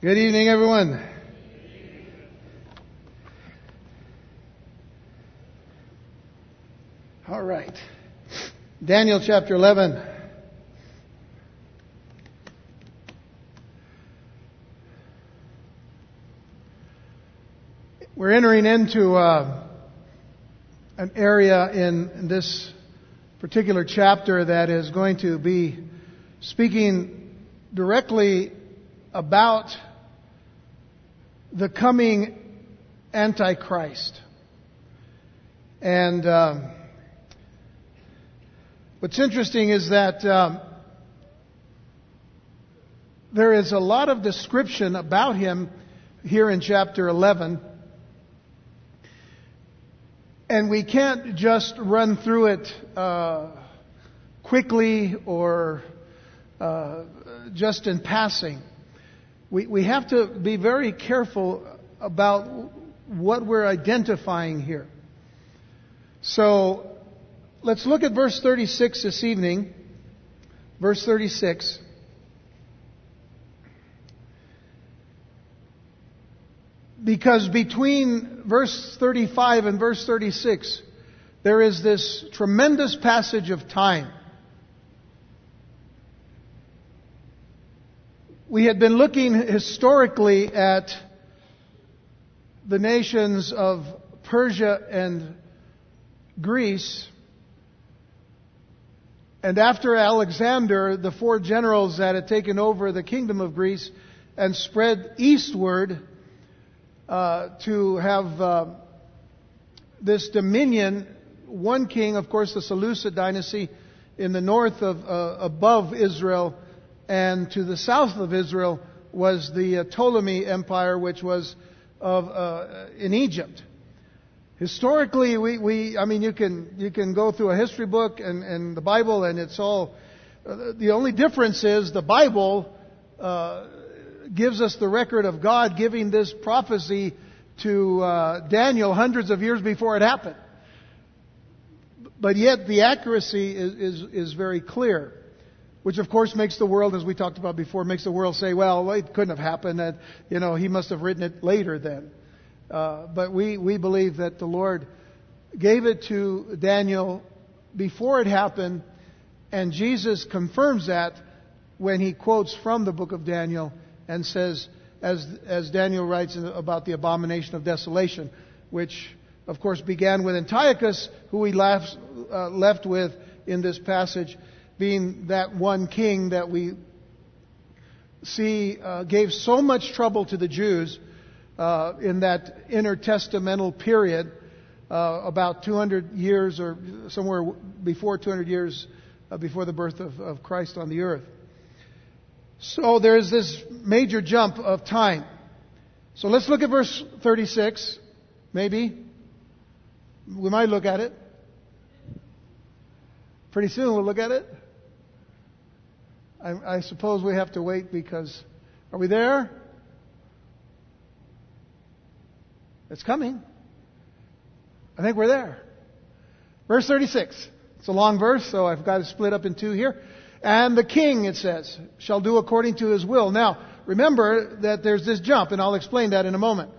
Good evening, everyone. All right. Daniel chapter 11. We're entering into uh, an area in this particular chapter that is going to be speaking directly about the coming Antichrist. And um, what's interesting is that um, there is a lot of description about him here in chapter 11. And we can't just run through it uh, quickly or uh, just in passing. We, we have to be very careful about what we're identifying here. So let's look at verse 36 this evening. Verse 36. Because between verse 35 and verse 36, there is this tremendous passage of time. We had been looking historically at the nations of Persia and Greece. And after Alexander, the four generals that had taken over the kingdom of Greece and spread eastward uh, to have uh, this dominion, one king, of course, the Seleucid dynasty in the north of uh, above Israel and to the south of Israel was the uh, Ptolemy Empire, which was of, uh, in Egypt. Historically, we, we, I mean, you can, you can go through a history book and, and the Bible and it's all, uh, the only difference is the Bible, uh, gives us the record of God giving this prophecy to uh, Daniel hundreds of years before it happened. But yet the accuracy is, is, is very clear. Which of course makes the world, as we talked about before, makes the world say, well, it couldn't have happened. That, you know, he must have written it later then. Uh, but we, we believe that the Lord gave it to Daniel before it happened, and Jesus confirms that when he quotes from the book of Daniel and says, as, as Daniel writes about the abomination of desolation, which of course began with Antiochus, who he left, uh, left with in this passage, being that one king that we see uh, gave so much trouble to the Jews uh, in that intertestamental period, uh, about 200 years or somewhere before 200 years uh, before the birth of, of Christ on the earth. So there's this major jump of time. So let's look at verse 36, maybe. We might look at it. Pretty soon we'll look at it. I, I suppose we have to wait because. Are we there? It's coming. I think we're there. Verse 36. It's a long verse, so I've got it split up in two here. And the king, it says, shall do according to his will. Now, remember that there's this jump, and I'll explain that in a moment.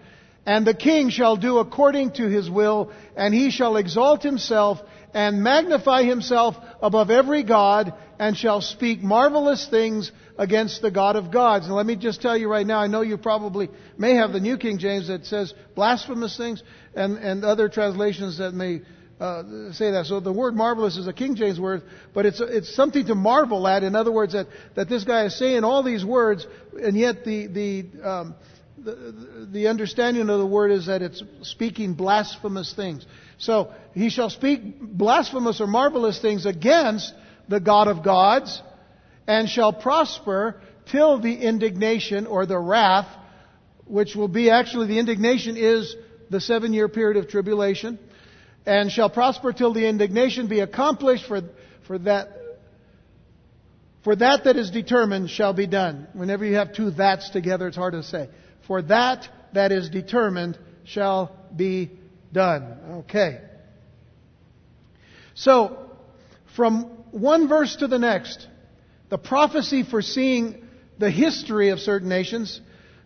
And the king shall do according to his will, and he shall exalt himself and magnify himself above every God, and shall speak marvelous things against the God of gods. And let me just tell you right now, I know you probably may have the New King James that says blasphemous things, and, and other translations that may uh, say that. So the word marvelous is a King James word, but it's, it's something to marvel at. In other words, that, that this guy is saying all these words, and yet the, the, um, the, the understanding of the word is that it's speaking blasphemous things. So he shall speak blasphemous or marvelous things against the God of gods, and shall prosper till the indignation or the wrath, which will be actually the indignation is the seven year period of tribulation and shall prosper till the indignation be accomplished for, for that for that that is determined shall be done. Whenever you have two that's together, it's hard to say. For that that is determined shall be done. Okay. So, from one verse to the next, the prophecy foreseeing the history of certain nations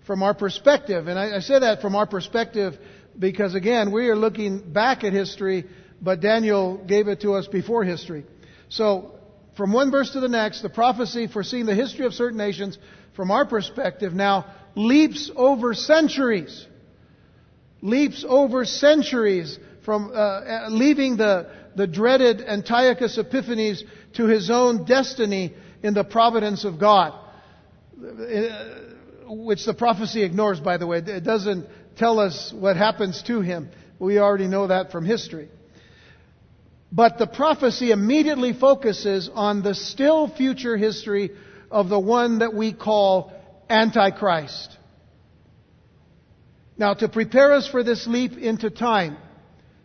from our perspective. And I, I say that from our perspective because, again, we are looking back at history, but Daniel gave it to us before history. So, from one verse to the next, the prophecy foreseeing the history of certain nations, from our perspective, now leaps over centuries. Leaps over centuries from uh, leaving the, the dreaded Antiochus Epiphanes to his own destiny in the providence of God. Uh, which the prophecy ignores, by the way. It doesn't tell us what happens to him. We already know that from history. But the prophecy immediately focuses on the still future history of the one that we call Antichrist. Now, to prepare us for this leap into time,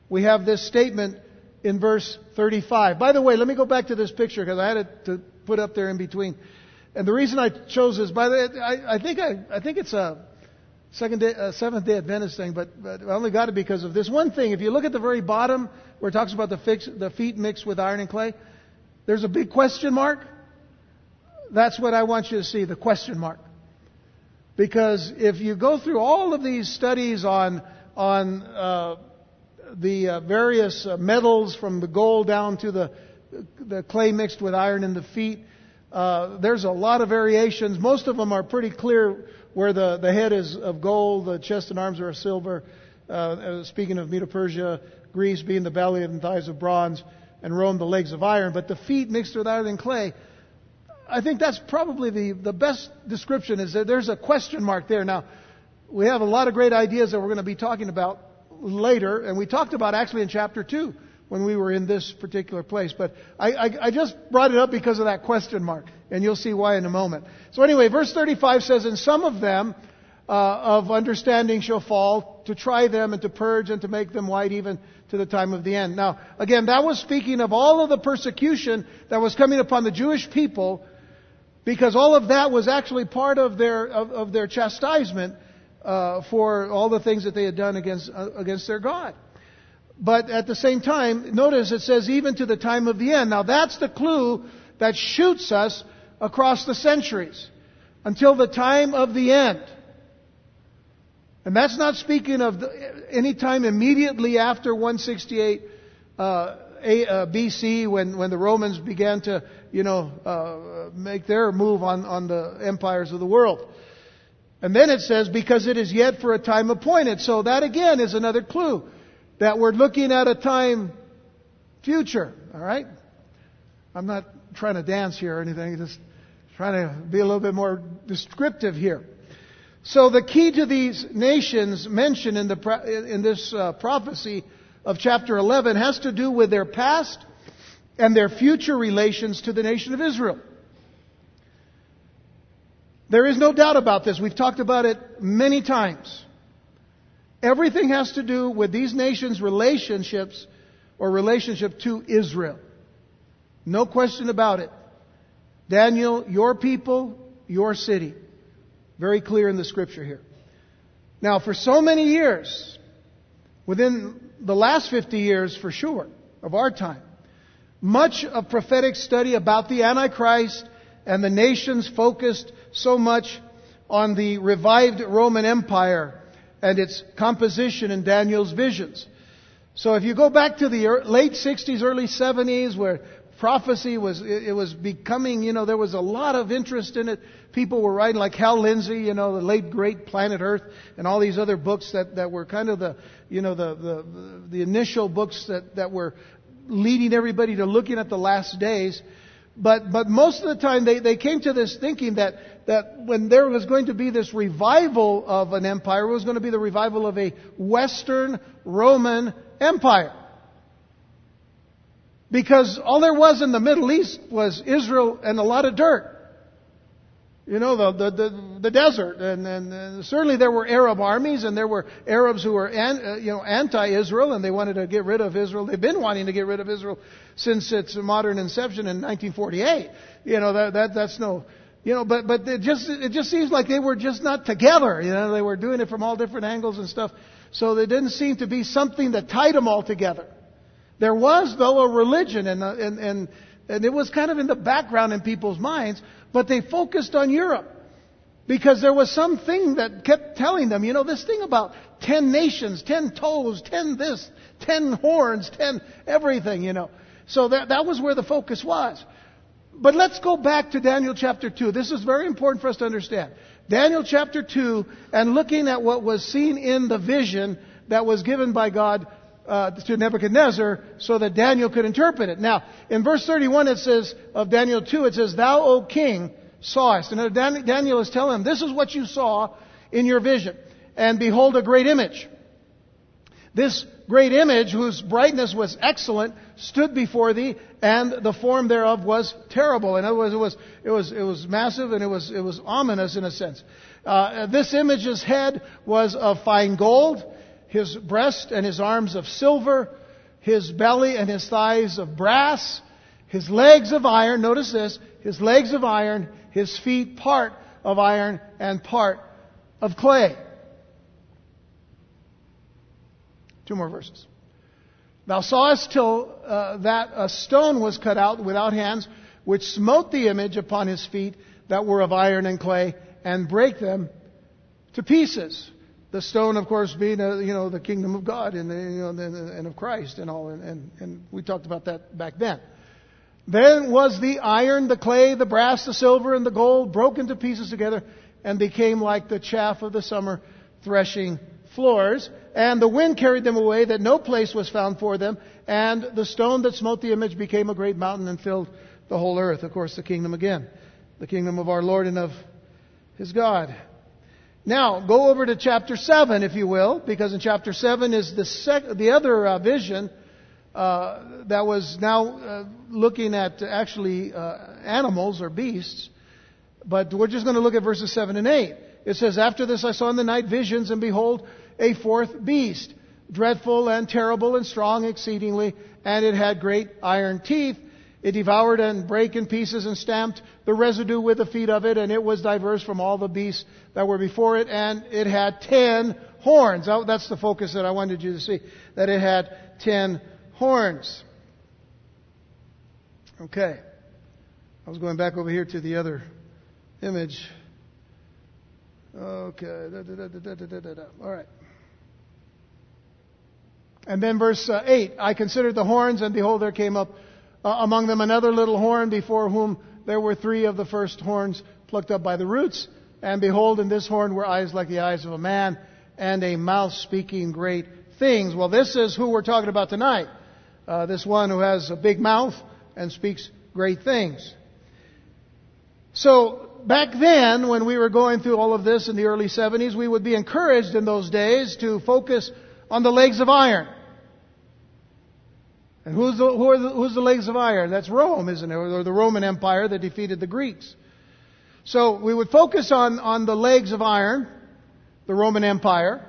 we have this statement in verse 35. By the way, let me go back to this picture because I had it to put up there in between. And the reason I chose this, by the way, I, I think I, I think it's a second day, uh, seventh day Adventist thing, but, but I only got it because of this one thing. If you look at the very bottom where it talks about the, fix, the feet mixed with iron and clay, there's a big question mark. That's what I want you to see, the question mark. Because if you go through all of these studies on, on uh, the uh, various uh, metals from the gold down to the, the clay mixed with iron in the feet, uh, there's a lot of variations. Most of them are pretty clear where the, the head is of gold, the chest and arms are of silver. Uh, uh, speaking of Medo Persia, Greece being the belly and thighs of bronze, and Rome the legs of iron. But the feet mixed with iron and clay, I think that's probably the, the best description is that there's a question mark there. Now, we have a lot of great ideas that we're going to be talking about later, and we talked about actually in chapter 2 when we were in this particular place. But I, I, I, just brought it up because of that question mark, and you'll see why in a moment. So anyway, verse 35 says, And some of them uh, of understanding shall fall, to try them and to purge and to make them white even to the time of the end. Now, again, that was speaking of all of the persecution that was coming upon the Jewish people, because all of that was actually part of their, of, of their chastisement uh, for all the things that they had done against, uh, against their God. But at the same time, notice it says even to the time of the end. Now that's the clue that shoots us across the centuries until the time of the end. And that's not speaking of the, any time immediately after 168 uh, a, uh, BC when, when the Romans began to, you know, uh, make their move on, on the empires of the world. And then it says, because it is yet for a time appointed. So that again is another clue that we're looking at a time future. All right? I'm not trying to dance here or anything, just trying to be a little bit more descriptive here. So the key to these nations mentioned in, the, in this uh, prophecy of chapter 11 has to do with their past and their future relations to the nation of Israel. There is no doubt about this. We've talked about it many times. Everything has to do with these nations' relationships or relationship to Israel. No question about it. Daniel, your people, your city. Very clear in the scripture here. Now, for so many years, within the last 50 years for sure, of our time, much of prophetic study about the Antichrist and the nations focused so much on the revived Roman Empire and its composition in Daniel's visions. So if you go back to the late 60s, early 70s, where prophecy was, it was becoming, you know, there was a lot of interest in it. People were writing like Hal Lindsey, you know, the late great Planet Earth, and all these other books that, that were kind of the, you know, the, the, the initial books that, that were leading everybody to looking at the last days. But, but most of the time they, they came to this thinking that, that when there was going to be this revival of an empire, it was going to be the revival of a Western Roman Empire. Because all there was in the Middle East was Israel and a lot of dirt. You know, the, the, the, the desert. And, and, and, certainly there were Arab armies and there were Arabs who were an, uh, you know, anti-Israel and they wanted to get rid of Israel. They've been wanting to get rid of Israel since its modern inception in 1948. You know, that, that, that's no, you know, but, but it just, it just seems like they were just not together. You know, they were doing it from all different angles and stuff. So there didn't seem to be something that tied them all together. There was, though, a religion and, and, and, and it was kind of in the background in people's minds, but they focused on Europe. Because there was something that kept telling them, you know, this thing about ten nations, ten toes, ten this, ten horns, ten everything, you know. So that, that was where the focus was. But let's go back to Daniel chapter 2. This is very important for us to understand. Daniel chapter 2 and looking at what was seen in the vision that was given by God uh, to Nebuchadnezzar so that Daniel could interpret it. Now, in verse 31 it says, of Daniel 2, it says, Thou, O king, sawest. And Daniel is telling him, This is what you saw in your vision. And behold, a great image. This great image, whose brightness was excellent, stood before thee, and the form thereof was terrible. In other words, it was, it was, it was massive and it was, it was ominous in a sense. Uh, this image's head was of fine gold, his breast and his arms of silver, his belly and his thighs of brass, his legs of iron, notice this, his legs of iron, his feet part of iron and part of clay. Two more verses. Thou sawest till uh, that a stone was cut out without hands, which smote the image upon his feet that were of iron and clay, and brake them to pieces. The stone, of course, being uh, you know the kingdom of God and, you know, and of Christ and all, and, and, and we talked about that back then. Then was the iron, the clay, the brass, the silver, and the gold broken to pieces together, and became like the chaff of the summer threshing floors, and the wind carried them away, that no place was found for them, and the stone that smote the image became a great mountain and filled the whole earth. Of course, the kingdom again. The kingdom of our Lord and of his God. Now, go over to chapter 7, if you will, because in chapter 7 is the, sec- the other uh, vision uh, that was now uh, looking at actually uh, animals or beasts. But we're just going to look at verses 7 and 8. It says, After this I saw in the night visions, and behold, a fourth beast, dreadful and terrible and strong exceedingly, and it had great iron teeth. It devoured and brake in pieces and stamped the residue with the feet of it, and it was diverse from all the beasts that were before it, and it had ten horns. That's the focus that I wanted you to see, that it had ten horns. Okay. I was going back over here to the other image. Okay. Da, da, da, All right. And then verse uh, 8 I considered the horns, and behold, there came up among them another little horn, before whom there were three of the first horns plucked up by the roots. And behold, in this horn were eyes like the eyes of a man, and a mouth speaking great things. Well, this is who we're talking about tonight. Uh, this one who has a big mouth and speaks great things. So, back then, when we were going through all of this in the early 70s, we would be encouraged in those days to focus on the legs of iron. And who's the, who are the, who's the legs of iron? That's Rome, isn't it? Or the Roman Empire that defeated the Greeks. So we would focus on, on the legs of iron, the Roman Empire,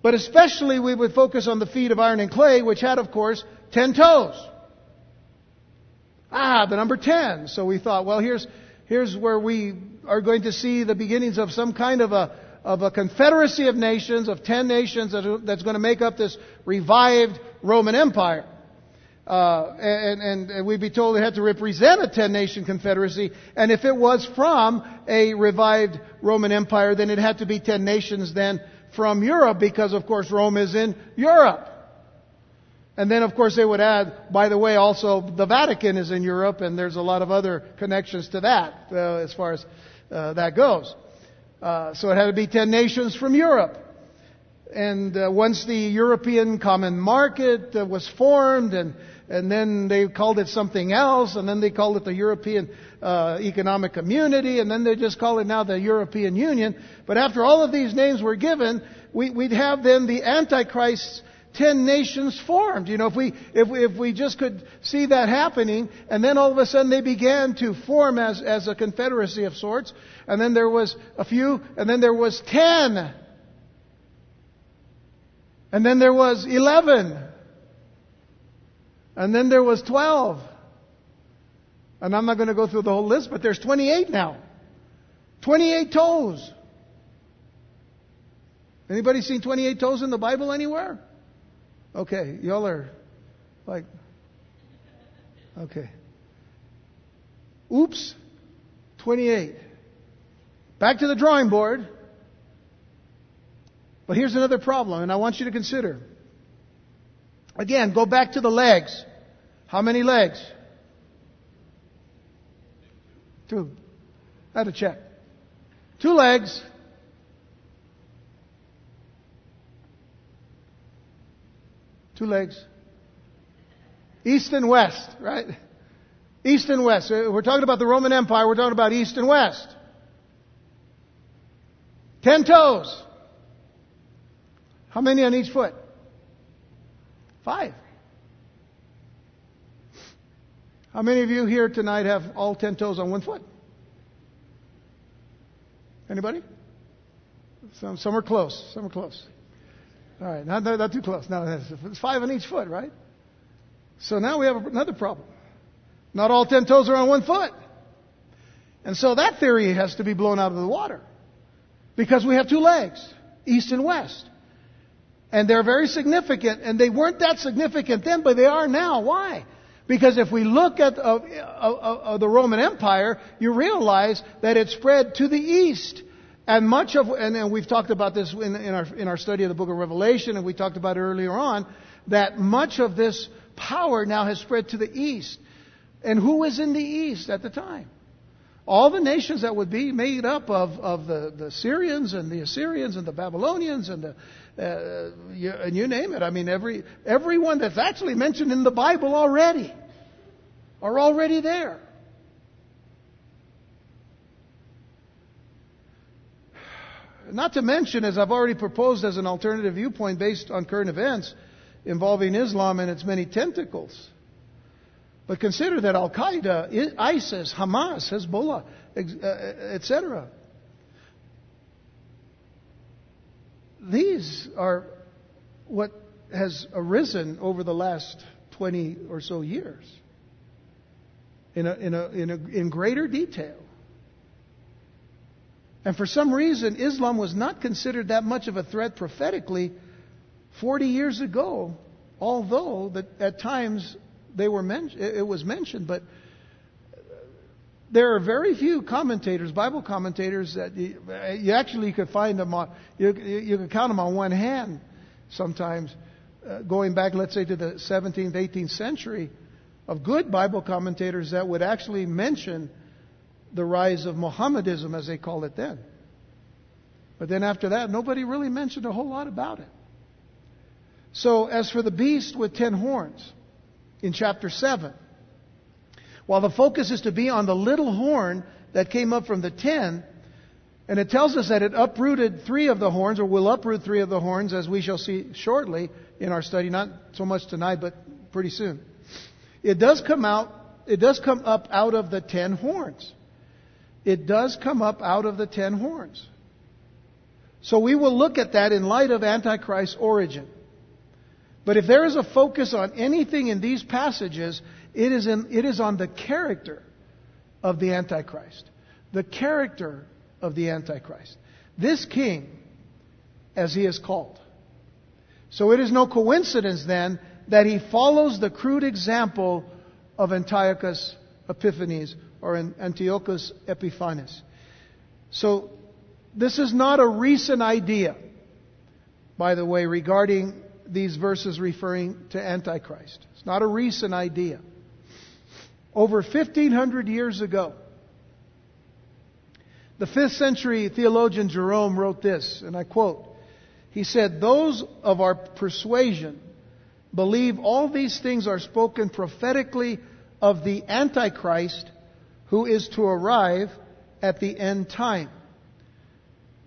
but especially we would focus on the feet of iron and clay, which had, of course, ten toes. Ah, the number ten. So we thought, well, here's, here's where we are going to see the beginnings of some kind of a, of a confederacy of nations, of ten nations that's going to make up this revived Roman Empire. Uh, and, and, we'd be told it had to represent a ten nation confederacy. And if it was from a revived Roman Empire, then it had to be ten nations then from Europe, because of course Rome is in Europe. And then of course they would add, by the way, also the Vatican is in Europe, and there's a lot of other connections to that uh, as far as uh, that goes. Uh, so it had to be ten nations from Europe. And uh, once the European Common Market uh, was formed and and then they called it something else, and then they called it the European uh, Economic Community, and then they just call it now the European Union. But after all of these names were given, we, would have then the Antichrist's ten nations formed. You know, if we, if we, if we just could see that happening, and then all of a sudden they began to form as, as a confederacy of sorts, and then there was a few, and then there was ten. And then there was eleven. And then there was 12. And I'm not going to go through the whole list, but there's 28 now. 28 toes. Anybody seen 28 toes in the Bible anywhere? Okay, y'all are like, okay. Oops, 28. Back to the drawing board. But here's another problem, and I want you to consider. Again, go back to the legs. How many legs? Two. I had to check. Two legs. Two legs. East and west, right? East and west. Uh, we're talking about the Roman Empire. We're talking about east and west. Ten toes. How many on each foot? Five. How many of you here tonight have all ten toes on one foot? Anybody? Some, some are close. Some are close. All right, not, not too close. No, it's five on each foot, right? So now we have another problem. Not all ten toes are on one foot. And so that theory has to be blown out of the water. Because we have two legs, east and west. And they're very significant, and they weren't that significant then, but they are now. Why? Because if we look at uh, uh, uh, the Roman Empire, you realize that it spread to the east. And much of, and, and we've talked about this in, in, our, in our study of the book of Revelation, and we talked about it earlier on, that much of this power now has spread to the east. And who was in the east at the time? All the nations that would be made up of, of the, the Syrians and the Assyrians and the Babylonians and the, uh, you, and you name it. I mean, every, everyone that's actually mentioned in the Bible already are already there. Not to mention, as I've already proposed as an alternative viewpoint based on current events involving Islam and its many tentacles. But consider that Al Qaeda, ISIS, Hamas, Hezbollah, etc. Uh, These are what has arisen over the last 20 or so years in, a, in, a, in, a, in greater detail. And for some reason, Islam was not considered that much of a threat prophetically 40 years ago, although that at times they were men- it was mentioned, but there are very few commentators, Bible commentators, that you, you actually could find them on, you, you could count them on one hand sometimes, uh, going back, let's say, to the 17th, 18th century, of good Bible commentators that would actually mention the rise of Mohammedism, as they called it then. But then after that, nobody really mentioned a whole lot about it. So, as for the beast with ten horns, in chapter 7. While the focus is to be on the little horn that came up from the ten, and it tells us that it uprooted three of the horns, or will uproot three of the horns, as we shall see shortly in our study, not so much tonight, but pretty soon. It does come out, it does come up out of the ten horns. It does come up out of the ten horns. So we will look at that in light of Antichrist's origin. But if there is a focus on anything in these passages, it is, in, it is on the character of the Antichrist. The character of the Antichrist. This king, as he is called. So it is no coincidence then that he follows the crude example of Antiochus Epiphanes or Antiochus Epiphanes. So this is not a recent idea, by the way, regarding these verses referring to Antichrist. It's not a recent idea. Over 1500 years ago, the 5th century theologian Jerome wrote this, and I quote He said, Those of our persuasion believe all these things are spoken prophetically of the Antichrist who is to arrive at the end time.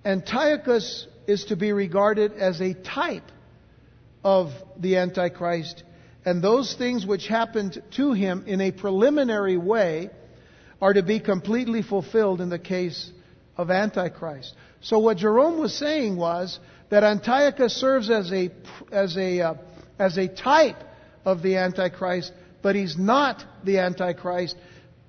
Antiochus is to be regarded as a type of the Antichrist, and those things which happened to him in a preliminary way are to be completely fulfilled in the case of Antichrist. So what Jerome was saying was that Antiochus serves as a as a uh, as a type of the Antichrist, but he's not the Antichrist.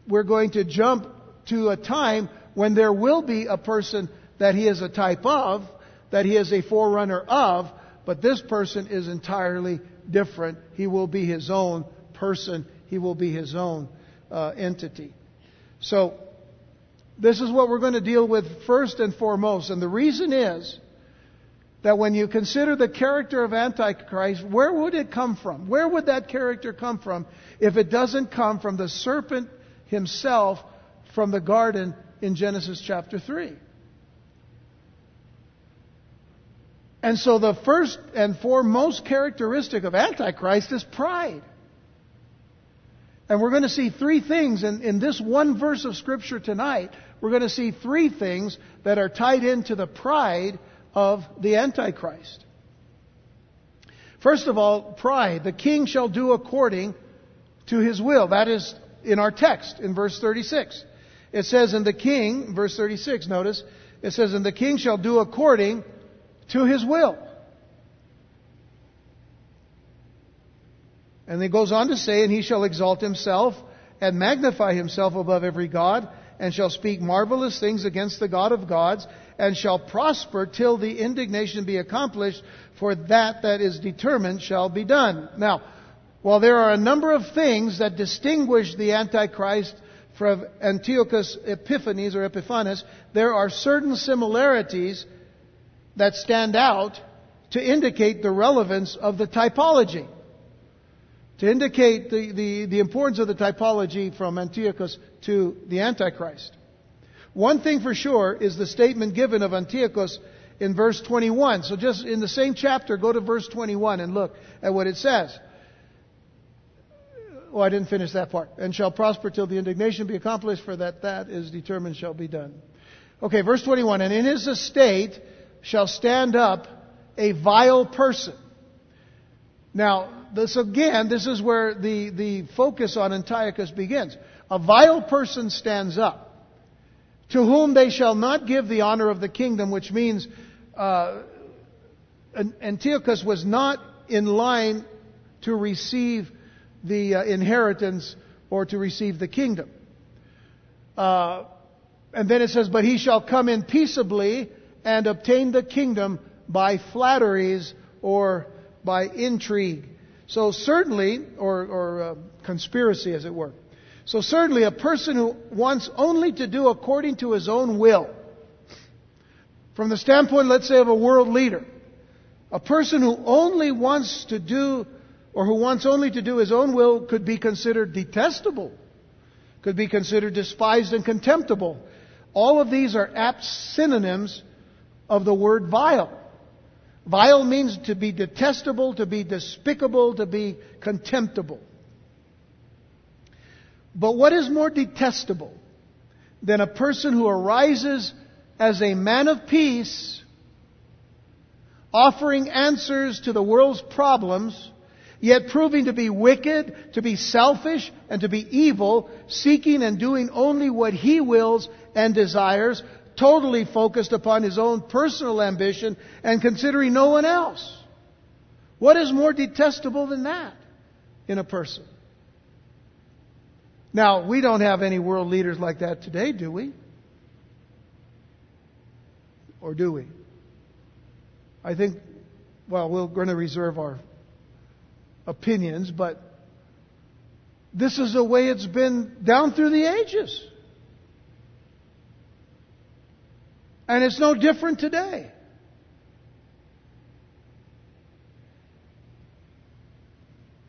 We're going to jump to a time when there will be a person that he is a type of, that he is a forerunner of, but this person is entirely different. He will be his own person. He will be his own uh, entity. So, This is what we're going to deal with first and foremost. And the reason is that when you consider the character of Antichrist, where would it come from? Where would that character come from if it doesn't come from the serpent himself from the garden in Genesis chapter 3? And so the first and foremost characteristic of Antichrist is pride. And we're going to see three things in, in this one verse of Scripture tonight. We're going to see three things that are tied into the pride of the Antichrist. First of all, pride. The king shall do according to his will. That is in our text in verse 36. It says, in the king, verse 36, notice, it says, and the king shall do according to his will. And he goes on to say, and he shall exalt himself and magnify himself above every God, and shall speak marvelous things against the God of gods, and shall prosper till the indignation be accomplished, for that that is determined shall be done. Now, while there are a number of things that distinguish the Antichrist from Antiochus Epiphanes or Epiphanes, there are certain similarities that stand out to indicate the relevance of the typology, to indicate the, the, the importance of the typology from Antiochus to the Antichrist. One thing for sure is the statement given of Antiochus in verse 21. So just in the same chapter, go to verse 21 and look at what it says. Oh, I didn't finish that part. And shall prosper till the indignation be accomplished, for that that is determined shall be done. Okay, verse 21. And in his estate shall stand up a vile person. Now, this again, this is where the, the focus on Antiochus begins. A vile person stands up to whom they shall not give the honor of the kingdom, which means uh, Antiochus was not in line to receive the uh, inheritance or to receive the kingdom. Uh, and then it says, But he shall come in peaceably and obtain the kingdom by flatteries or by intrigue. So certainly, or, or uh, conspiracy as it were. So certainly a person who wants only to do according to his own will, from the standpoint, let's say, of a world leader, a person who only wants to do, or who wants only to do his own will could be considered detestable, could be considered despised and contemptible. All of these are apt synonyms of the word vile. Vile means to be detestable, to be despicable, to be contemptible. But what is more detestable than a person who arises as a man of peace, offering answers to the world's problems, yet proving to be wicked, to be selfish, and to be evil, seeking and doing only what he wills and desires, totally focused upon his own personal ambition and considering no one else? What is more detestable than that in a person? Now, we don't have any world leaders like that today, do we? Or do we? I think, well, we're going to reserve our opinions, but this is the way it's been down through the ages. And it's no different today.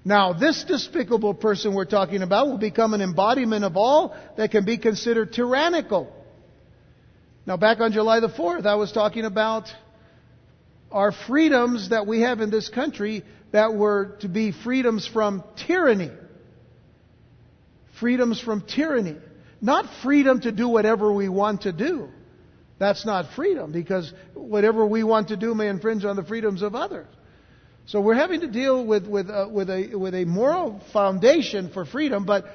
Now, this despicable person we're talking about will become an embodiment of all that can be considered tyrannical. Now, back on July the 4th, I was talking about our freedoms that we have in this country that were to be freedoms from tyranny. Freedoms from tyranny. Not freedom to do whatever we want to do. That's not freedom because whatever we want to do may infringe on the freedoms of others. So we're having to deal with, with, uh, with, a, with a moral foundation for freedom, but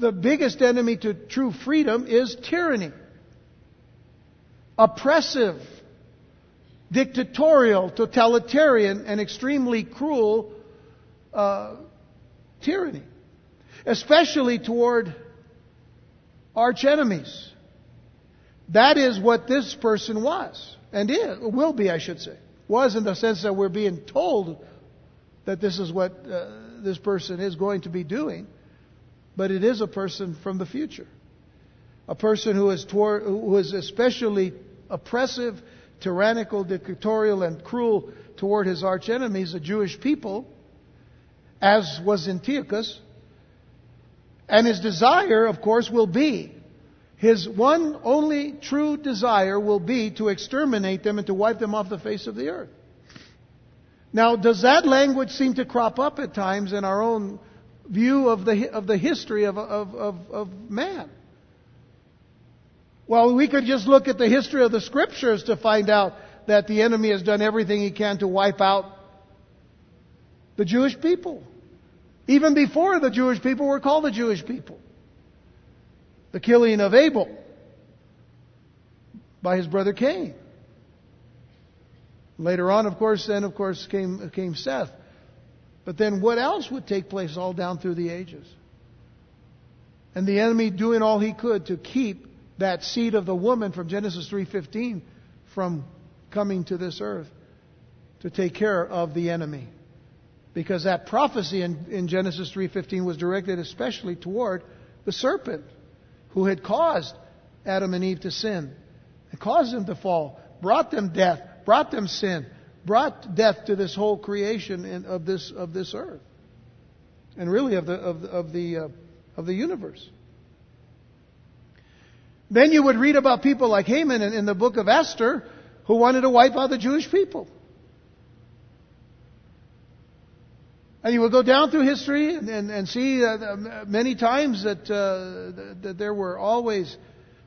the biggest enemy to true freedom is tyranny. Oppressive, dictatorial, totalitarian, and extremely cruel uh, tyranny. Especially toward arch enemies. That is what this person was, and is, will be, I should say was in the sense that we're being told that this is what uh, this person is going to be doing, but it is a person from the future. a person who is, toward, who is especially oppressive, tyrannical, dictatorial, and cruel toward his arch enemies, the Jewish people, as was Antiochus. And his desire, of course, will be, his one only true desire will be to exterminate them and to wipe them off the face of the earth. Now, does that language seem to crop up at times in our own view of the, of the history of, of, of, of man? Well, we could just look at the history of the scriptures to find out that the enemy has done everything he can to wipe out the Jewish people. Even before the Jewish people were called the Jewish people. The killing of Abel by his brother Cain. Later on, of course, then of course came, came Seth. But then what else would take place all down through the ages? And the enemy doing all he could to keep that seed of the woman from Genesis 3:15 from coming to this earth to take care of the enemy. Because that prophecy in, in Genesis 3:15 was directed especially toward the serpent who had caused Adam and Eve to sin, and caused them to fall, brought them death, brought them sin, brought death to this whole creation in, of this of this earth, and really of the of the of the, uh, of the universe. Then you would read about people like Haman in, in the book of Esther, who wanted to wipe out the Jewish people. And you will go down through history and, and, and see uh, many times that, uh, that there were always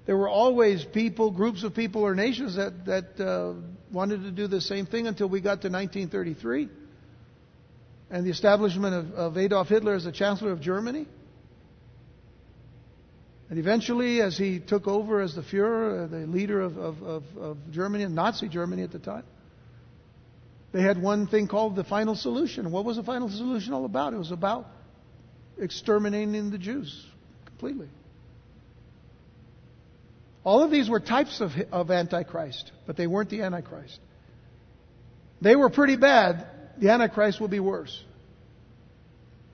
there were always people, groups of people or nations that, that uh, wanted to do the same thing until we got to 1933 and the establishment of, of Adolf Hitler as the Chancellor of Germany. And eventually, as he took over as the Fuhrer, uh, the leader of, of, of, of Germany, Nazi Germany at the time, they had one thing called the final solution. What was the final solution all about? It was about exterminating the Jews completely. All of these were types of, of Antichrist, but they weren't the Antichrist. They were pretty bad. The Antichrist will be worse.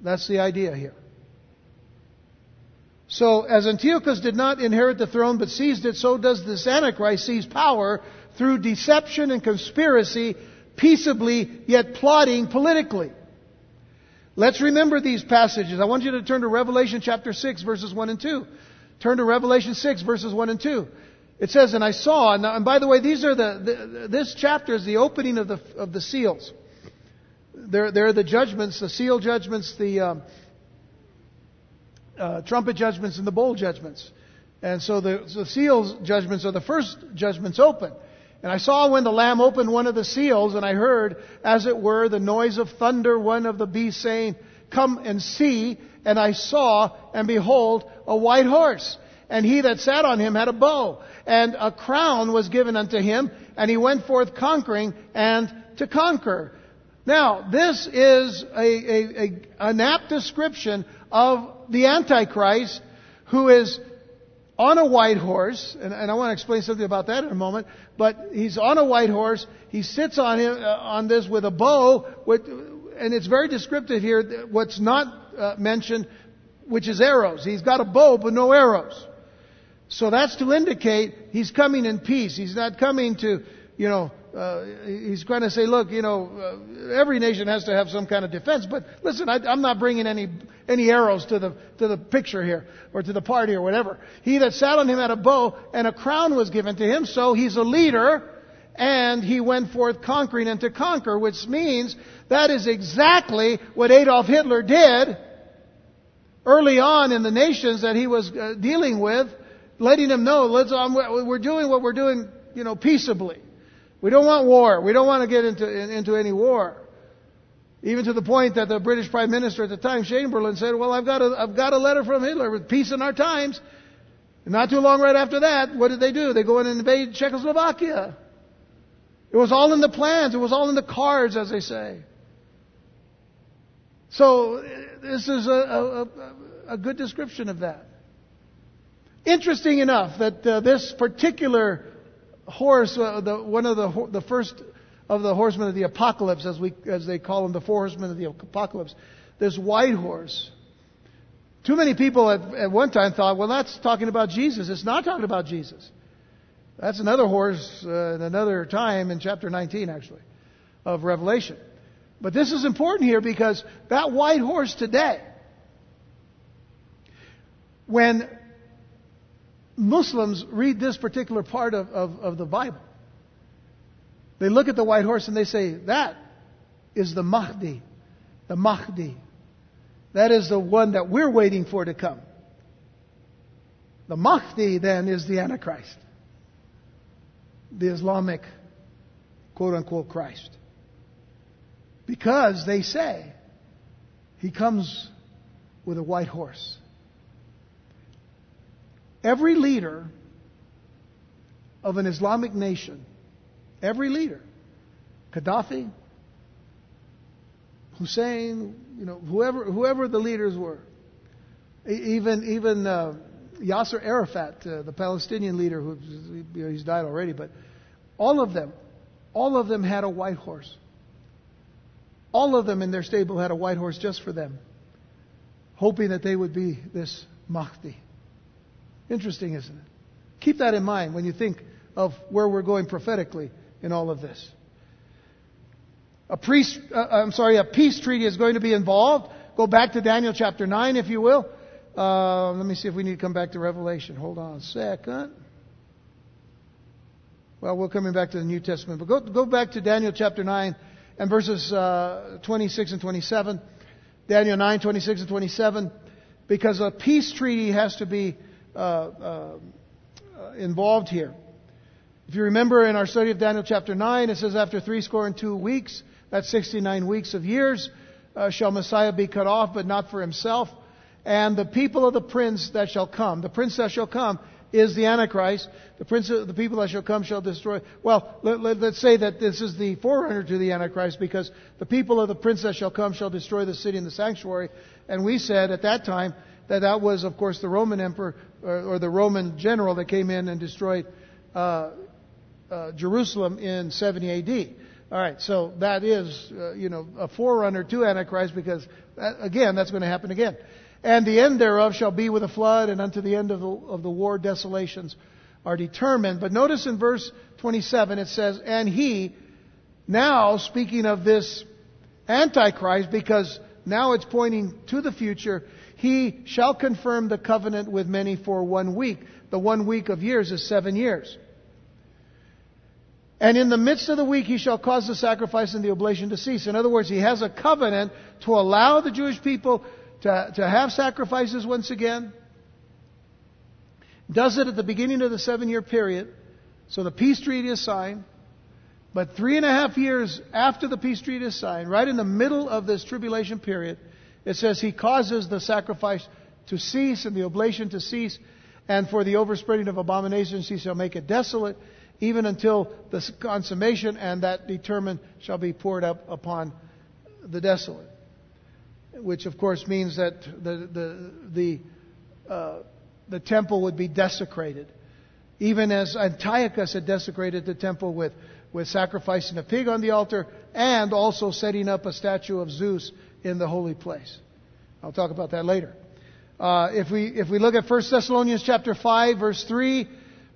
That's the idea here. So, as Antiochus did not inherit the throne but seized it, so does this Antichrist seize power through deception and conspiracy, peaceably yet plotting politically. Let's remember these passages. I want you to turn to Revelation chapter 6, verses 1 and 2. Turn to Revelation 6, verses 1 and 2. It says, And I saw, and, by the way, these are the, the, this chapter is the opening of the, of the seals. They're, they're the judgments, the seal judgments, the um, uh, trumpet judgments, and the bowl judgments. And so the, the seals judgments are the first judgments open. And I saw when the Lamb opened one of the seals, and I heard, as it were, the noise of thunder, one of the beasts saying, Come and see. And I saw, and behold, a white horse. And he that sat on him had a bow. And a crown was given unto him. And he went forth conquering and to conquer. Now, this is a, a, a, an apt description of the Antichrist who is on a white horse, and, and, I want to explain something about that in a moment. But he's on a white horse. He sits on him uh, on this with a bow, with, and it's very descriptive here. What's not uh, mentioned, which is arrows. He's got a bow, but no arrows. So that's to indicate he's coming in peace. He's not coming to, you know, uh, he's going to say, look, you know, uh, every nation has to have some kind of defense, but listen, I, am not bringing any any arrows to the to the picture here or to the party or whatever. He that sat on him had a bow, and a crown was given to him. So he's a leader, and he went forth conquering and to conquer, which means that is exactly what Adolf Hitler did early on in the nations that he was uh, dealing with, letting them know, let's, um, we're doing what we're doing, you know, peaceably. We don't want war. We don't want to get into, into any war. Even to the point that the British Prime Minister at the time, Chamberlain, said, well, I've got a, I've got a letter from Hitler with peace in our times. And not too long right after that, what did they do? They go in and invade Czechoslovakia. It was all in the plans. It was all in the cards, as they say. So, this is a, a, a good description of that. Interesting enough that uh, this particular horse, uh, the, one of the, the first of the horsemen of the apocalypse, as, we, as they call them, the four horsemen of the apocalypse, this white horse, Too many people at, at one time thought, well, that's talking about Jesus. It's not talking about Jesus. That's another horse uh, at another time in chapter 19, actually, of Revelation. But this is important here because that white horse today, when Muslims read this particular part of, of, of the Bible, they look at the white horse and they say, that is the Mahdi. The Mahdi. That is the one that we're waiting for to come. The Mahdi then is the Antichrist. The Islamic quote unquote Christ. Because they say he comes with a white horse. Every leader of an Islamic nation, every leader, Gaddafi, Hussein, you know, whoever, whoever the leaders were, even, even uh, Yasser Arafat, uh, the Palestinian leader, who you know, he's died already, but all of them, all of them had a white horse. All of them in their stable had a white horse just for them, hoping that they would be this Mahdi. Interesting, isn't it? Keep that in mind when you think of where we're going prophetically in all of this. A priest, uh, I'm sorry, a peace treaty is going to be involved. Go back to Daniel chapter 9, if you will. Uh, let me see if we need to come back to Revelation. Hold on a second. Well, we're coming back to the New Testament, but go, go back to Daniel chapter 9 and verses uh, 26 and 27. Daniel 9, 26 and 27. Because a peace treaty has to be uh, uh, involved here. If you remember in our study of Daniel chapter 9, it says, After three score and two weeks, that's 69 weeks of years, uh, shall Messiah be cut off, but not for himself. And the people of the prince that shall come, the prince that shall come is the Antichrist. The prince of the people that shall come shall destroy. Well, let, us let, say that this is the forerunner to the Antichrist because the people of the prince that shall come shall destroy the city and the sanctuary. And we said at that time that that was, of course, the Roman emperor or, or the Roman general that came in and destroyed uh, uh, Jerusalem in 70 AD. All right, so that is, uh, you know, a forerunner to Antichrist because, that, again, that's going to happen again. And the end thereof shall be with a flood, and unto the end of the, of the war desolations are determined. But notice in verse 27 it says, And he, now speaking of this Antichrist, because now it's pointing to the future, he shall confirm the covenant with many for one week. The one week of years is seven years. And in the midst of the week, he shall cause the sacrifice and the oblation to cease. In other words, he has a covenant to allow the Jewish people to, to have sacrifices once again. Does it at the beginning of the seven year period. So the peace treaty is signed. But three and a half years after the peace treaty is signed, right in the middle of this tribulation period, it says he causes the sacrifice to cease and the oblation to cease, and for the overspreading of abominations he shall make it desolate, even until the consummation, and that determined shall be poured up upon the desolate which of course means that the, the, the, uh, the temple would be desecrated. Even as Antiochus had desecrated the temple with, with sacrificing a pig on the altar and also setting up a statue of Zeus in the holy place. I'll talk about that later. Uh, if we if we look at 1 Thessalonians chapter 5 verse 3,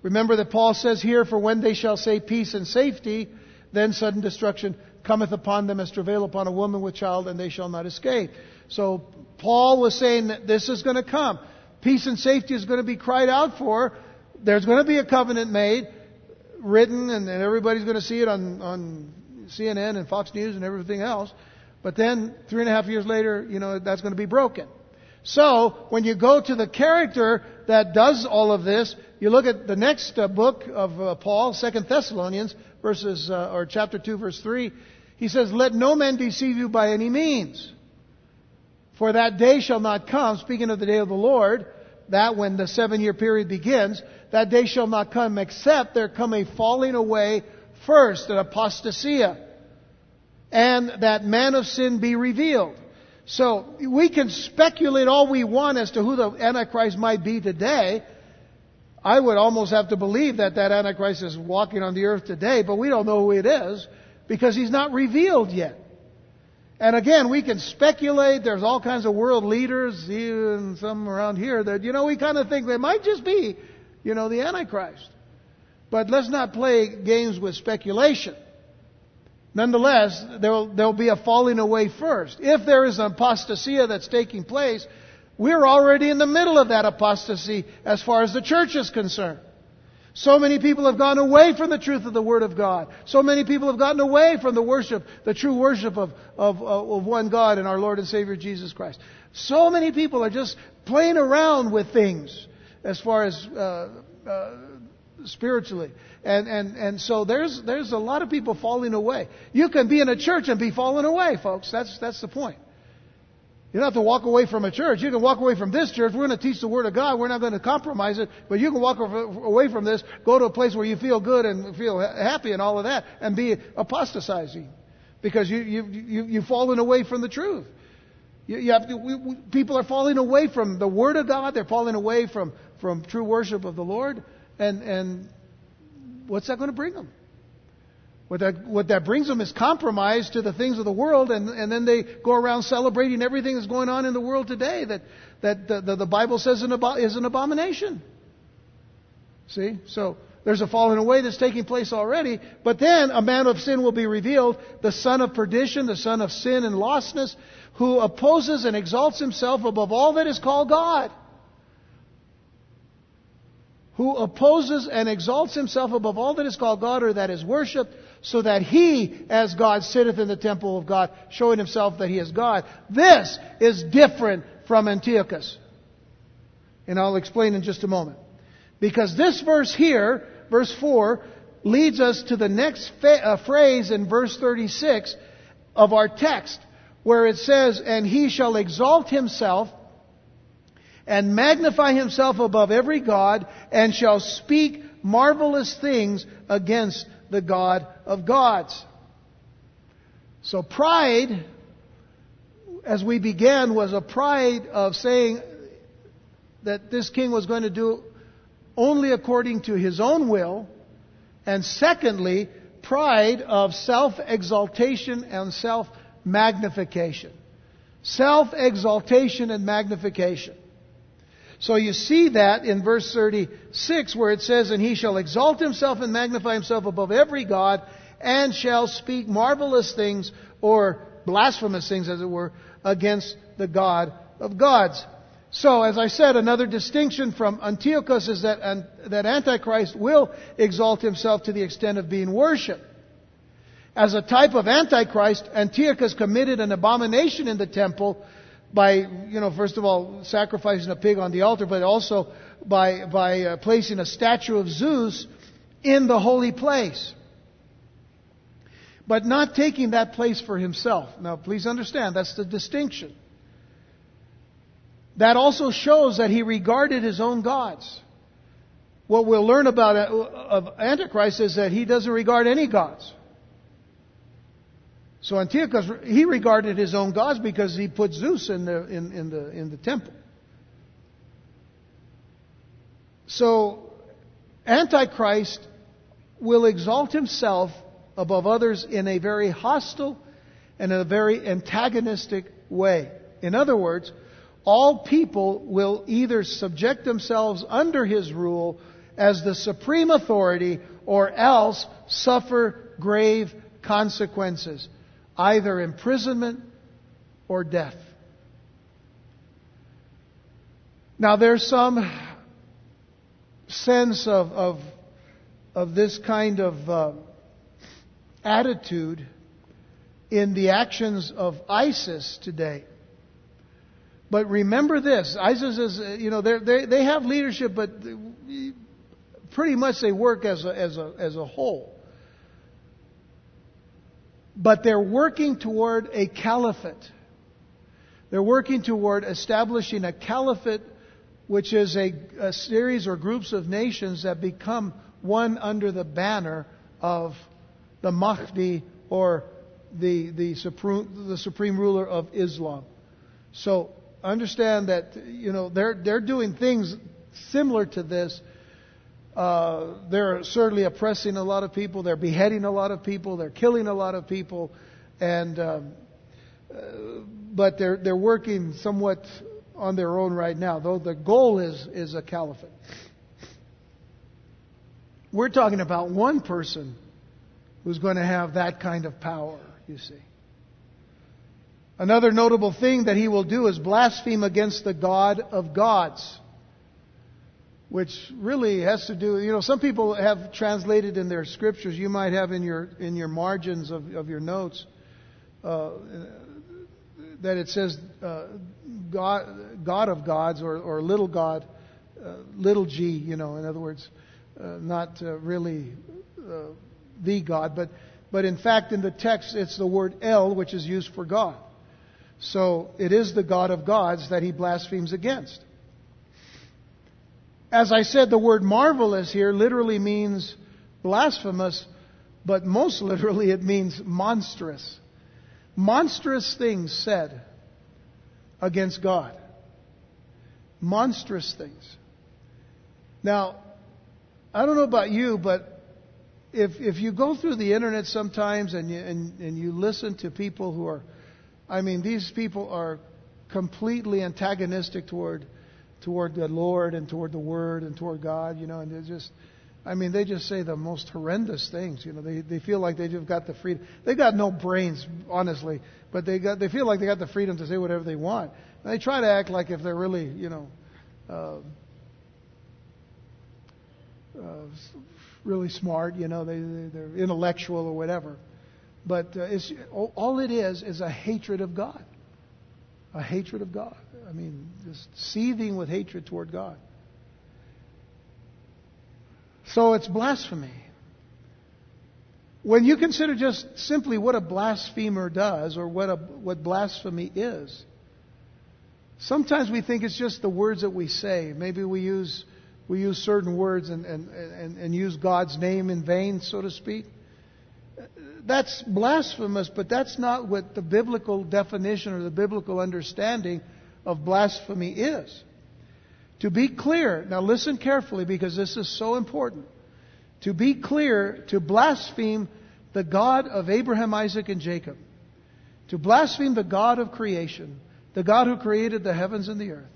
remember that Paul says here, "For when they shall say peace and safety, then sudden destruction cometh upon them as travail upon a woman with child, and they shall not escape." So Paul was saying that this is going to come. Peace and safety is going to be cried out for. There's going to be a covenant made, written, and, and everybody's going to see it on, on CNN and Fox News and everything else. But then, three and a half years later, you know, that's going to be broken. So, when you go to the character that does all of this, you look at the next uh, book of uh, Paul, Second Thessalonians, verses uh, or chapter two, verse three. He says, "Let no man deceive you by any means." For that day shall not come, speaking of the day of the Lord, that when the seven year period begins, that day shall not come except there come a falling away first, an apostasia, and that man of sin be revealed. So we can speculate all we want as to who the Antichrist might be today. I would almost have to believe that that Antichrist is walking on the earth today, but we don't know who it is because he's not revealed yet. And again, we can speculate. There's all kinds of world leaders, even some around here, that, you know, we kind of think they might just be, you know, the Antichrist. But let's not play games with speculation. Nonetheless, there'll, be a falling away first. If there is an apostasia that's taking place, we're already in the middle of that apostasy as far as the church is concerned. So many people have gone away from the truth of the Word of God. So many people have gotten away from the worship, the true worship of, of, of one God and our Lord and Savior Jesus Christ. So many people are just playing around with things as far as uh, uh, spiritually. And, and, and so there's, there's a lot of people falling away. You can be in a church and be falling away, folks. That's, that's the point. You don't have to walk away from a church. You can walk away from this church. We're going to teach the Word of God. We're not going to compromise it. But you can walk away from this, go to a place where you feel good and feel happy and all of that, and be apostatizing. Because you, you, you, you've fallen away from the truth. You, you have to, we, we, people are falling away from the Word of God. They're falling away from, from true worship of the Lord. And, and what's that going to bring them? What that, what that brings them is compromise to the things of the world, and, and then they go around celebrating everything that's going on in the world today that, that the, the, the Bible says is an abomination. See? So there's a falling away that's taking place already, but then a man of sin will be revealed, the son of perdition, the son of sin and lostness, who opposes and exalts himself above all that is called God who opposes and exalts himself above all that is called God or that is worshipped, so that he, as God, sitteth in the temple of God, showing himself that he is God. This is different from Antiochus. And I'll explain in just a moment. Because this verse here, verse 4, leads us to the next fa- uh, phrase in verse 36 of our text, where it says, And he shall exalt himself and magnify himself above every God, and shall speak marvelous things against the God of gods. So pride, as we began, was a pride of saying that this king was going to do only according to his own will. And secondly, pride of self exaltation and self magnification. Self exaltation and magnification. So you see that in verse 36 where it says, And he shall exalt himself and magnify himself above every God, and shall speak marvelous things, or blasphemous things as it were, against the God of gods. So, as I said, another distinction from Antiochus is that, that Antichrist will exalt himself to the extent of being worshipped. As a type of Antichrist, Antiochus committed an abomination in the temple by, you know, first of all, sacrificing a pig on the altar, but also by, by uh, placing a statue of Zeus in the holy place. But not taking that place for himself. Now, please understand, that's the distinction. That also shows that he regarded his own gods. What we'll learn about uh, of Antichrist is that he doesn't regard any gods. So Antiochus, he regarded his own gods because he put Zeus in the, in, in the, in the temple. So Antichrist will exalt himself above others in a very hostile and a very antagonistic way. In other words, all people will either subject themselves under his rule as the supreme authority or else suffer grave consequences either imprisonment or death. Now, there's some sense of, of, of this kind of uh, attitude in the actions of ISIS today. But remember this ISIS is, you know, they they have leadership, but pretty much they work as a, as a, as a whole. But they're working toward a caliphate. They're working toward establishing a caliphate, which is a, a series or groups of nations that become one under the banner of the Mahdi or the, the, supreme, the supreme ruler of Islam. So understand that you know they're they're doing things similar to this, uh, they're certainly oppressing a lot of people. They're beheading a lot of people. They're killing a lot of people. And um, uh, but they're, they're working somewhat on their own right now, though the goal is, is a caliphate. We're talking about one person who's going to have that kind of power, you see. Another notable thing that he will do is blaspheme against the God of gods, which really has to do, you know, some people have translated in their scriptures, you might have in your, in your margins of, of your notes, uh, that it says uh, God, God of gods or, or little God, uh, little g, you know, in other words, uh, not uh, really uh, the God, but, but in fact in the text it's the word El, which is used for God. So it is the God of gods that he blasphemes against. As I said, the word marvelous here literally means blasphemous, but most literally it means monstrous. Monstrous things said against God. Monstrous things. Now, I don't know about you, but if, if you go through the internet sometimes and you, and, and you listen to people who are, I mean, these people are completely antagonistic toward, toward the Lord and toward the Word and toward God, you know, and they're just, I mean, they just say the most horrendous things. You know, they they feel like they've got the freedom. They got no brains, honestly, but they got they feel like they got the freedom to say whatever they want. And they try to act like if they're really, you know, uh, uh, really smart. You know, they they're intellectual or whatever. But uh, it's all it is is a hatred of God, a hatred of God. I mean, just seething with hatred toward God. So it's blasphemy. When you consider just simply what a blasphemer does or what, a, what blasphemy is, sometimes we think it's just the words that we say. Maybe we use, we use certain words and, and, and, and use God's name in vain, so to speak. That's blasphemous, but that's not what the biblical definition or the biblical understanding of blasphemy is. To be clear, now listen carefully because this is so important. To be clear, to blaspheme the God of Abraham, Isaac, and Jacob, to blaspheme the God of creation, the God who created the heavens and the earth,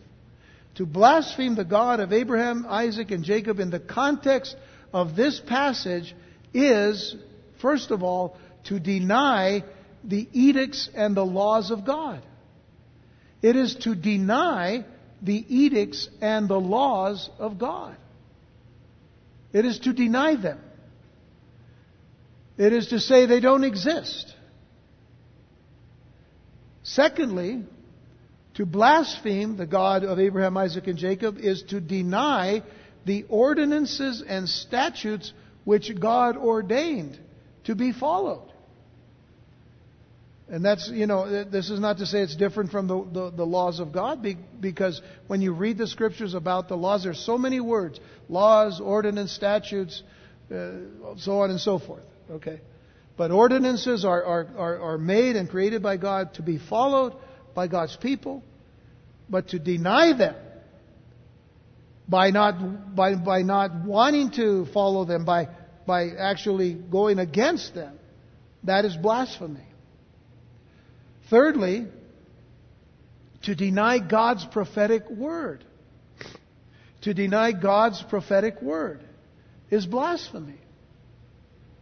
to blaspheme the God of Abraham, Isaac, and Jacob in the context of this passage is, first of all, to deny the edicts and the laws of God. It is to deny the edicts and the laws of God. It is to deny them. It is to say they don't exist. Secondly, to blaspheme the God of Abraham, Isaac, and Jacob is to deny the ordinances and statutes which God ordained to be followed. And that's, you know, this is not to say it's different from the, the, the, laws of God, because when you read the scriptures about the laws, there's so many words laws, ordinance, statutes, uh, so on and so forth. Okay? But ordinances are, are, are, are made and created by God to be followed by God's people, but to deny them by not, by, by not wanting to follow them, by, by actually going against them, that is blasphemy. Thirdly, to deny God's prophetic word. To deny God's prophetic word is blasphemy.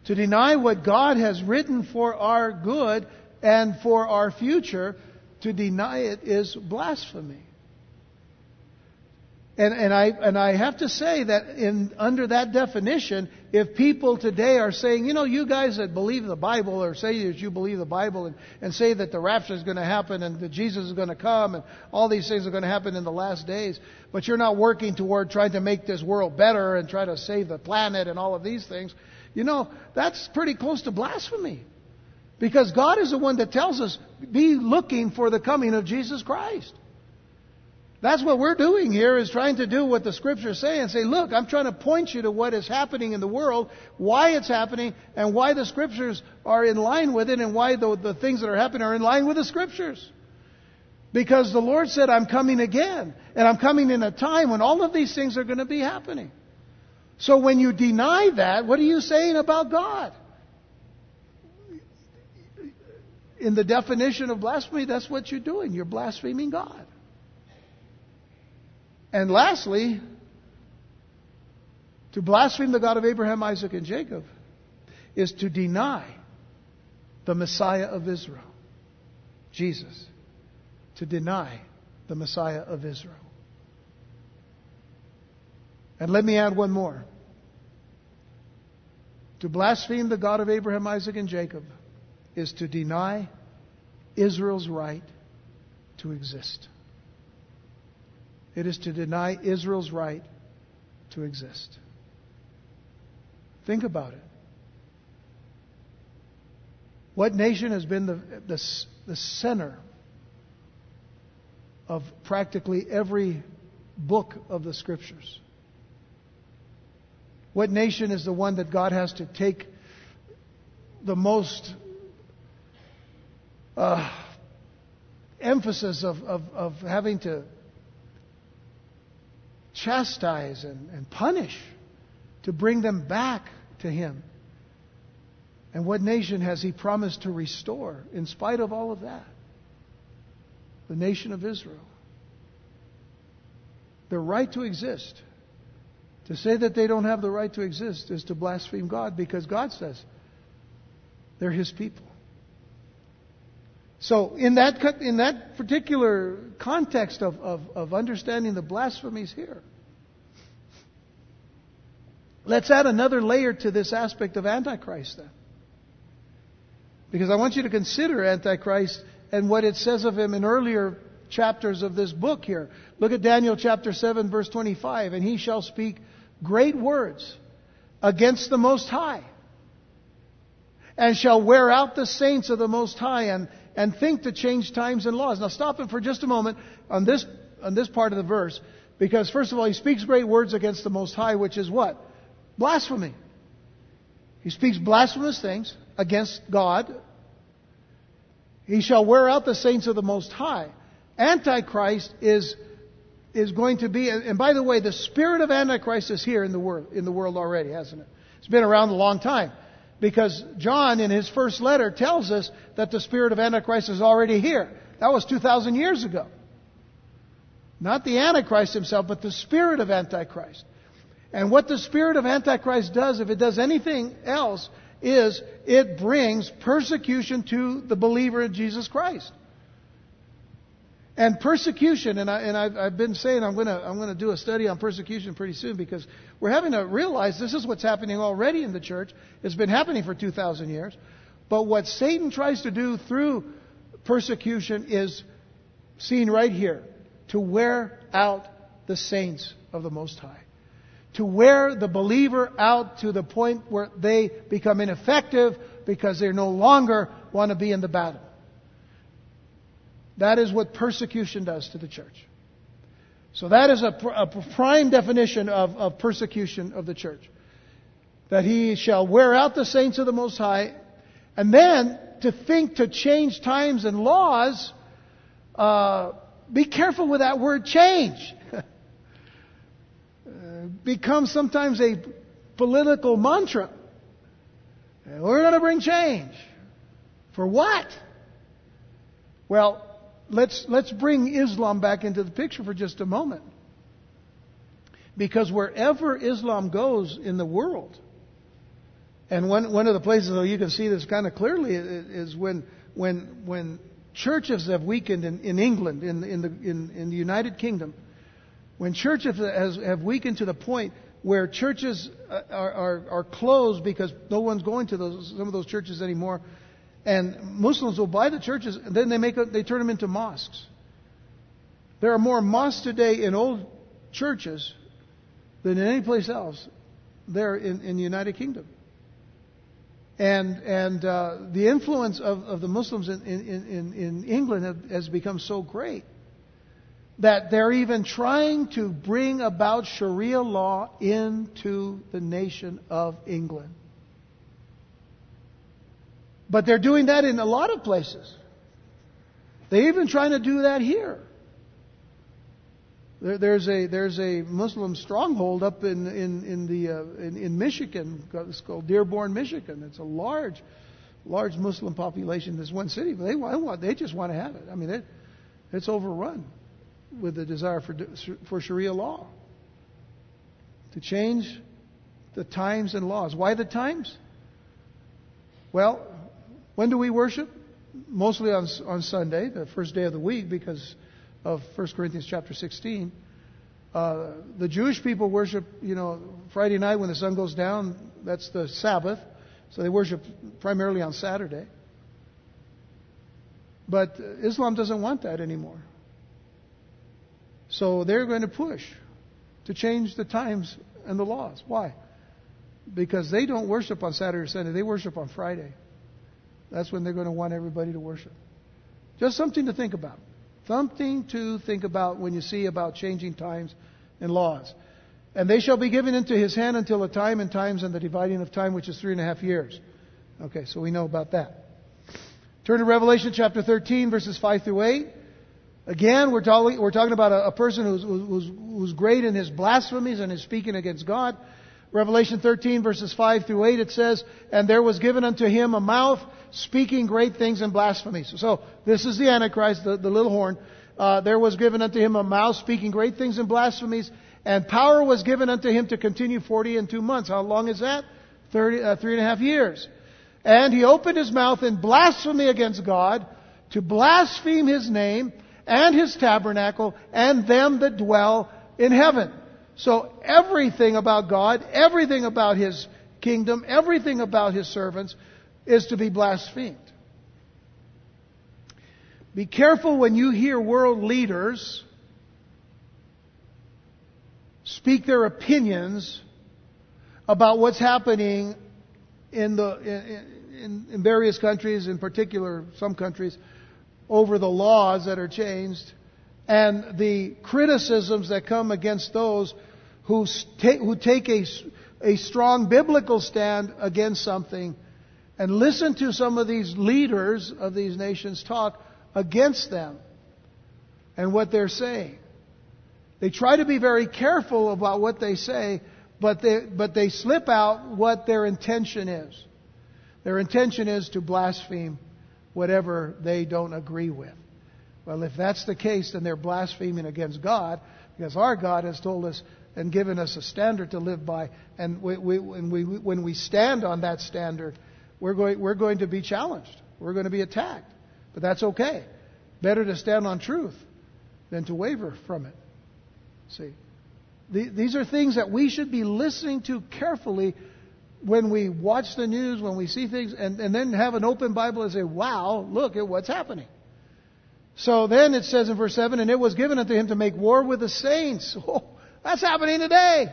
To deny what God has written for our good and for our future, to deny it is blasphemy. And, and, I, and I have to say that in, under that definition, if people today are saying, you know, you guys that believe the Bible or say that you believe the Bible and, and say that the rapture is going to happen and that Jesus is going to come and all these things are going to happen in the last days, but you're not working toward trying to make this world better and try to save the planet and all of these things, you know, that's pretty close to blasphemy. Because God is the one that tells us, be looking for the coming of Jesus Christ. That's what we're doing here is trying to do what the scriptures say and say, look, I'm trying to point you to what is happening in the world, why it's happening, and why the scriptures are in line with it, and why the, the things that are happening are in line with the scriptures. Because the Lord said, I'm coming again. And I'm coming in a time when all of these things are going to be happening. So when you deny that, what are you saying about God? in the definition of blasphemy, that's what you're doing. You're blaspheming God. And lastly, to blaspheme the God of Abraham, Isaac, and Jacob is to deny the Messiah of Israel, Jesus. To deny the Messiah of Israel. And let me add one more. To blaspheme the God of Abraham, Isaac, and Jacob is to deny Israel's right to exist. It is to deny Israel's right to exist. Think about it. What nation has been the, the, the center of practically every book of the Scriptures? What nation is the one that God has to take the most uh, emphasis of, of, of having to chastise and, and punish to bring them back to Him. And what nation has He promised to restore in spite of all of that? The nation of Israel. Their right to exist. To say that they don't have the right to exist is to blaspheme God because God says they're His people. So, in that, in that particular context of, of, of understanding the blasphemies here, let's add another layer to this aspect of Antichrist then. Because I want you to consider Antichrist and what it says of him in earlier chapters of this book here. Look at Daniel chapter 7, verse 25. And he shall speak great words against the Most High, and shall wear out the saints of the Most High, and and think to change times and laws. Now stop it for just a moment on this, on this part of the verse, because first of all, he speaks great words against the Most High, which is what? Blasphemy. He speaks blasphemous things against God. He shall wear out the saints of the Most High. Antichrist is, is going to be, and by the way, the spirit of Antichrist is here in the world, in the world already, hasn't it? It's been around a long time. Because John, in his first letter, tells us that the spirit of Antichrist is already here. That was 2,000 years ago. Not the Antichrist himself, but the spirit of Antichrist. And what the spirit of Antichrist does, if it does anything else, is it brings persecution to the believer in Jesus Christ. And persecution, and, I, I've been saying I'm going to do a study on persecution pretty soon because we're having to realize this is what's happening already in the church. It's been happening for 2,000 years. But what Satan tries to do through persecution is seen right here to wear out the saints of the Most High. To wear the believer out to the point where they become ineffective because they no longer want to be in the battle. That is what persecution does to the church. So that is a, a prime definition of, of persecution of the church. That he shall wear out the saints of the Most High, and then to think to change times and laws, uh, be careful with that word change. Becomes sometimes a political mantra. We're going to bring change. For what? Well, let's, let's bring Islam back into the picture for just a moment. Because wherever Islam goes in the world, and one, one of the places where you can see this kind of clearly is when, when, when churches have weakened in, in England, in, in, the, in, in the United Kingdom, when churches have weakened to the point where churches are, are, are closed because no one's going to those, some of those churches anymore and Muslims will buy the churches, and then they make a, they turn them into mosques. There are more mosques today in old churches than in any place else there in, in the United Kingdom. And and uh, the influence of, of the Muslims in, in, in, in England has become so great that they're even trying to bring about Sharia law into the nation of England. But they're doing that in a lot of places. They're even trying to do that here. There, there's a there's a Muslim stronghold up in in in the uh, in, in Michigan. It's called Dearborn, Michigan. It's a large large Muslim population in this one city, but they want, they just want to have it. I mean, it, it's overrun with the desire for, for Sharia law. To change the times and laws. Why the times? Well, when do we worship? Mostly on, on Sunday, the first day of the week, because of 1 Corinthians chapter 16. Uh, the Jewish people worship, you know, Friday night when the sun goes down, that's the Sabbath. So they worship primarily on Saturday. But Islam doesn't want that anymore. So they're going to push to change the times and the laws. Why? Because they don't worship on Saturday or Sunday, they worship on Friday. That's when they're going to want everybody to worship. Just something to think about. Something to think about when you see about changing times and laws. And they shall be given into his hand until the time and times and the dividing of time, which is three and a half years. Okay, so we know about that. Turn to Revelation chapter 13, verses 5 through 8. Again, we're, talking, we're talking about a, a person who's, who's, who's great in his blasphemies and his speaking against God. Revelation 13 verses 5 through 8 it says, And there was given unto him a mouth speaking great things and blasphemies. So, this is the Antichrist, the, the little horn. Uh, there was given unto him a mouth speaking great things and blasphemies, and power was given unto him to continue forty and two months. How long is that? Thirty, uh, three and a half years. And he opened his mouth in blasphemy against God, to blaspheme his name, and his tabernacle, and them that dwell in heaven. So everything about God, everything about His kingdom, everything about His servants is to be blasphemed. Be careful when you hear world leaders speak their opinions about what's happening in the in, in, various countries, in particular some countries, over the laws that are changed and the criticisms that come against those who, take, who take a, a strong biblical stand against something and listen to some of these leaders of these nations talk against them and what they're saying. They try to be very careful about what they say, but they, but they slip out what their intention is. Their intention is to blaspheme whatever they don't agree with. Well, if that's the case, then they're blaspheming against God, because our God has told us and given us a standard to live by. And we, we, when, we, when we stand on that standard, we're going, we're going to be challenged. We're going to be attacked. But that's okay. Better to stand on truth than to waver from it. See? The, these are things that we should be listening to carefully when we watch the news, when we see things, and, and then have an open Bible and say, wow, look at what's happening. So then it says in verse 7, and it was given unto him to make war with the saints. Oh, that's happening today.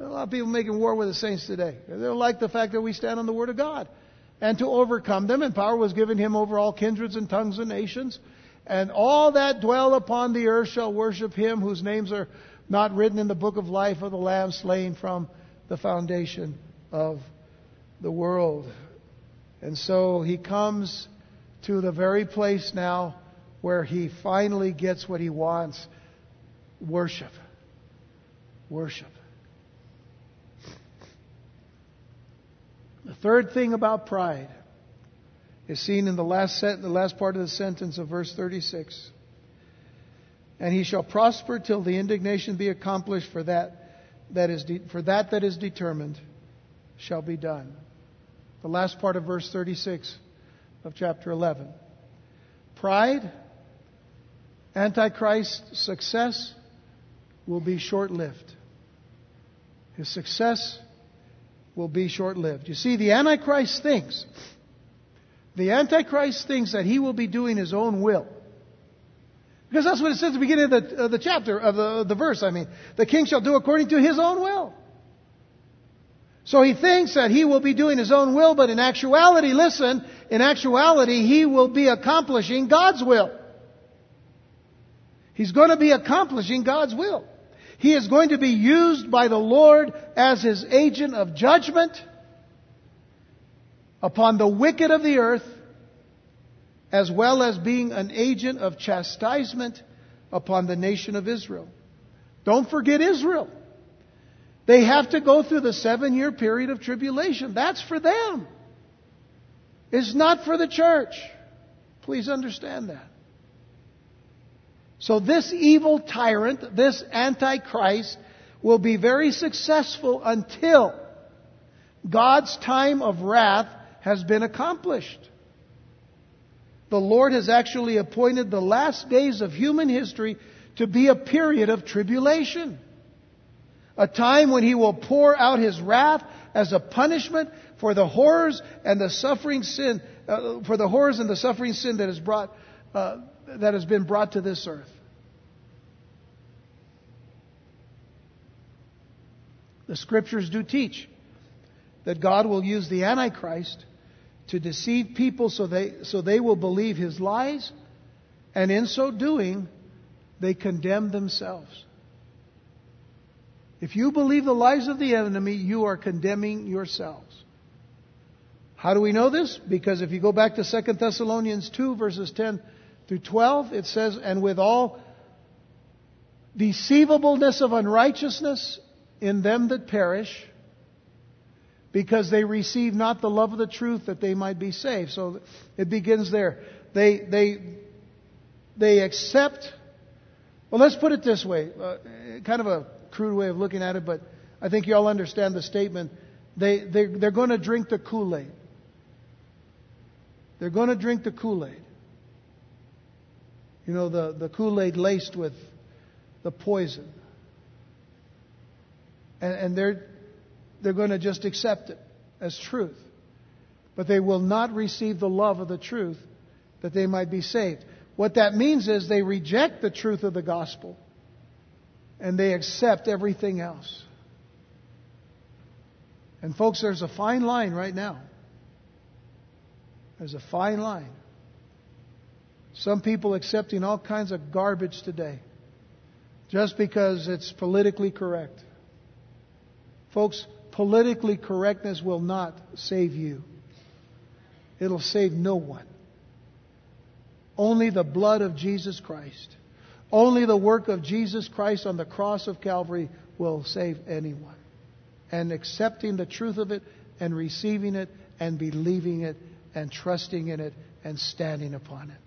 A lot of people making war with the saints today. They don't like the fact that we stand on the Word of God. And to overcome them, and power was given him over all kindreds and tongues and nations. And all that dwell upon the earth shall worship him whose names are not written in the book of life of the Lamb slain from the foundation of the world. And so he comes to the very place now where he finally gets what he wants worship. Worship. The third thing about pride is seen in the last, set, the last part of the sentence of verse 36. And he shall prosper till the indignation be accomplished for that that is de- for that that is determined shall be done. The last part of verse 36 of chapter 11. Pride Antichrist's success will be short lived. His success will be short lived. You see, the Antichrist thinks, the Antichrist thinks that he will be doing his own will. Because that's what it says at the beginning of the, of the chapter, of the, of the verse, I mean. The king shall do according to his own will. So he thinks that he will be doing his own will, but in actuality, listen, in actuality, he will be accomplishing God's will. He's going to be accomplishing God's will. He is going to be used by the Lord as his agent of judgment upon the wicked of the earth, as well as being an agent of chastisement upon the nation of Israel. Don't forget Israel. They have to go through the seven year period of tribulation. That's for them. It's not for the church. Please understand that. So this evil tyrant, this antichrist, will be very successful until God's time of wrath has been accomplished. The Lord has actually appointed the last days of human history to be a period of tribulation. A time when He will pour out His wrath as a punishment for the horrors and the suffering sin, uh, for the horrors and the suffering sin that has brought, uh, that has been brought to this earth. The scriptures do teach that God will use the Antichrist to deceive people so they, so they will believe his lies, and in so doing, they condemn themselves. If you believe the lies of the enemy, you are condemning yourselves. How do we know this? Because if you go back to 2 Thessalonians 2, verses 10 through 12, it says, And with all deceivableness of unrighteousness in them that perish, because they receive not the love of the truth that they might be saved. So it begins there. They, they, they accept, well, let's put it this way, uh, kind of a crude way of looking at it, but I think you all understand the statement. They, they, they're going to drink the Kool Aid. They're going to drink the Kool Aid. You know, the, the Kool Aid laced with the poison and, and they're, they're going to just accept it as truth. But they will not receive the love of the truth that they might be saved. What that means is they reject the truth of the gospel and they accept everything else. And folks, there's a fine line right now. There's a fine line. Some people accepting all kinds of garbage today just because it's politically correct. Folks, politically correctness will not save you. It'll save no one. Only the blood of Jesus Christ, only the work of Jesus Christ on the cross of Calvary will save anyone. And accepting the truth of it and receiving it and believing it and trusting in it and standing upon it.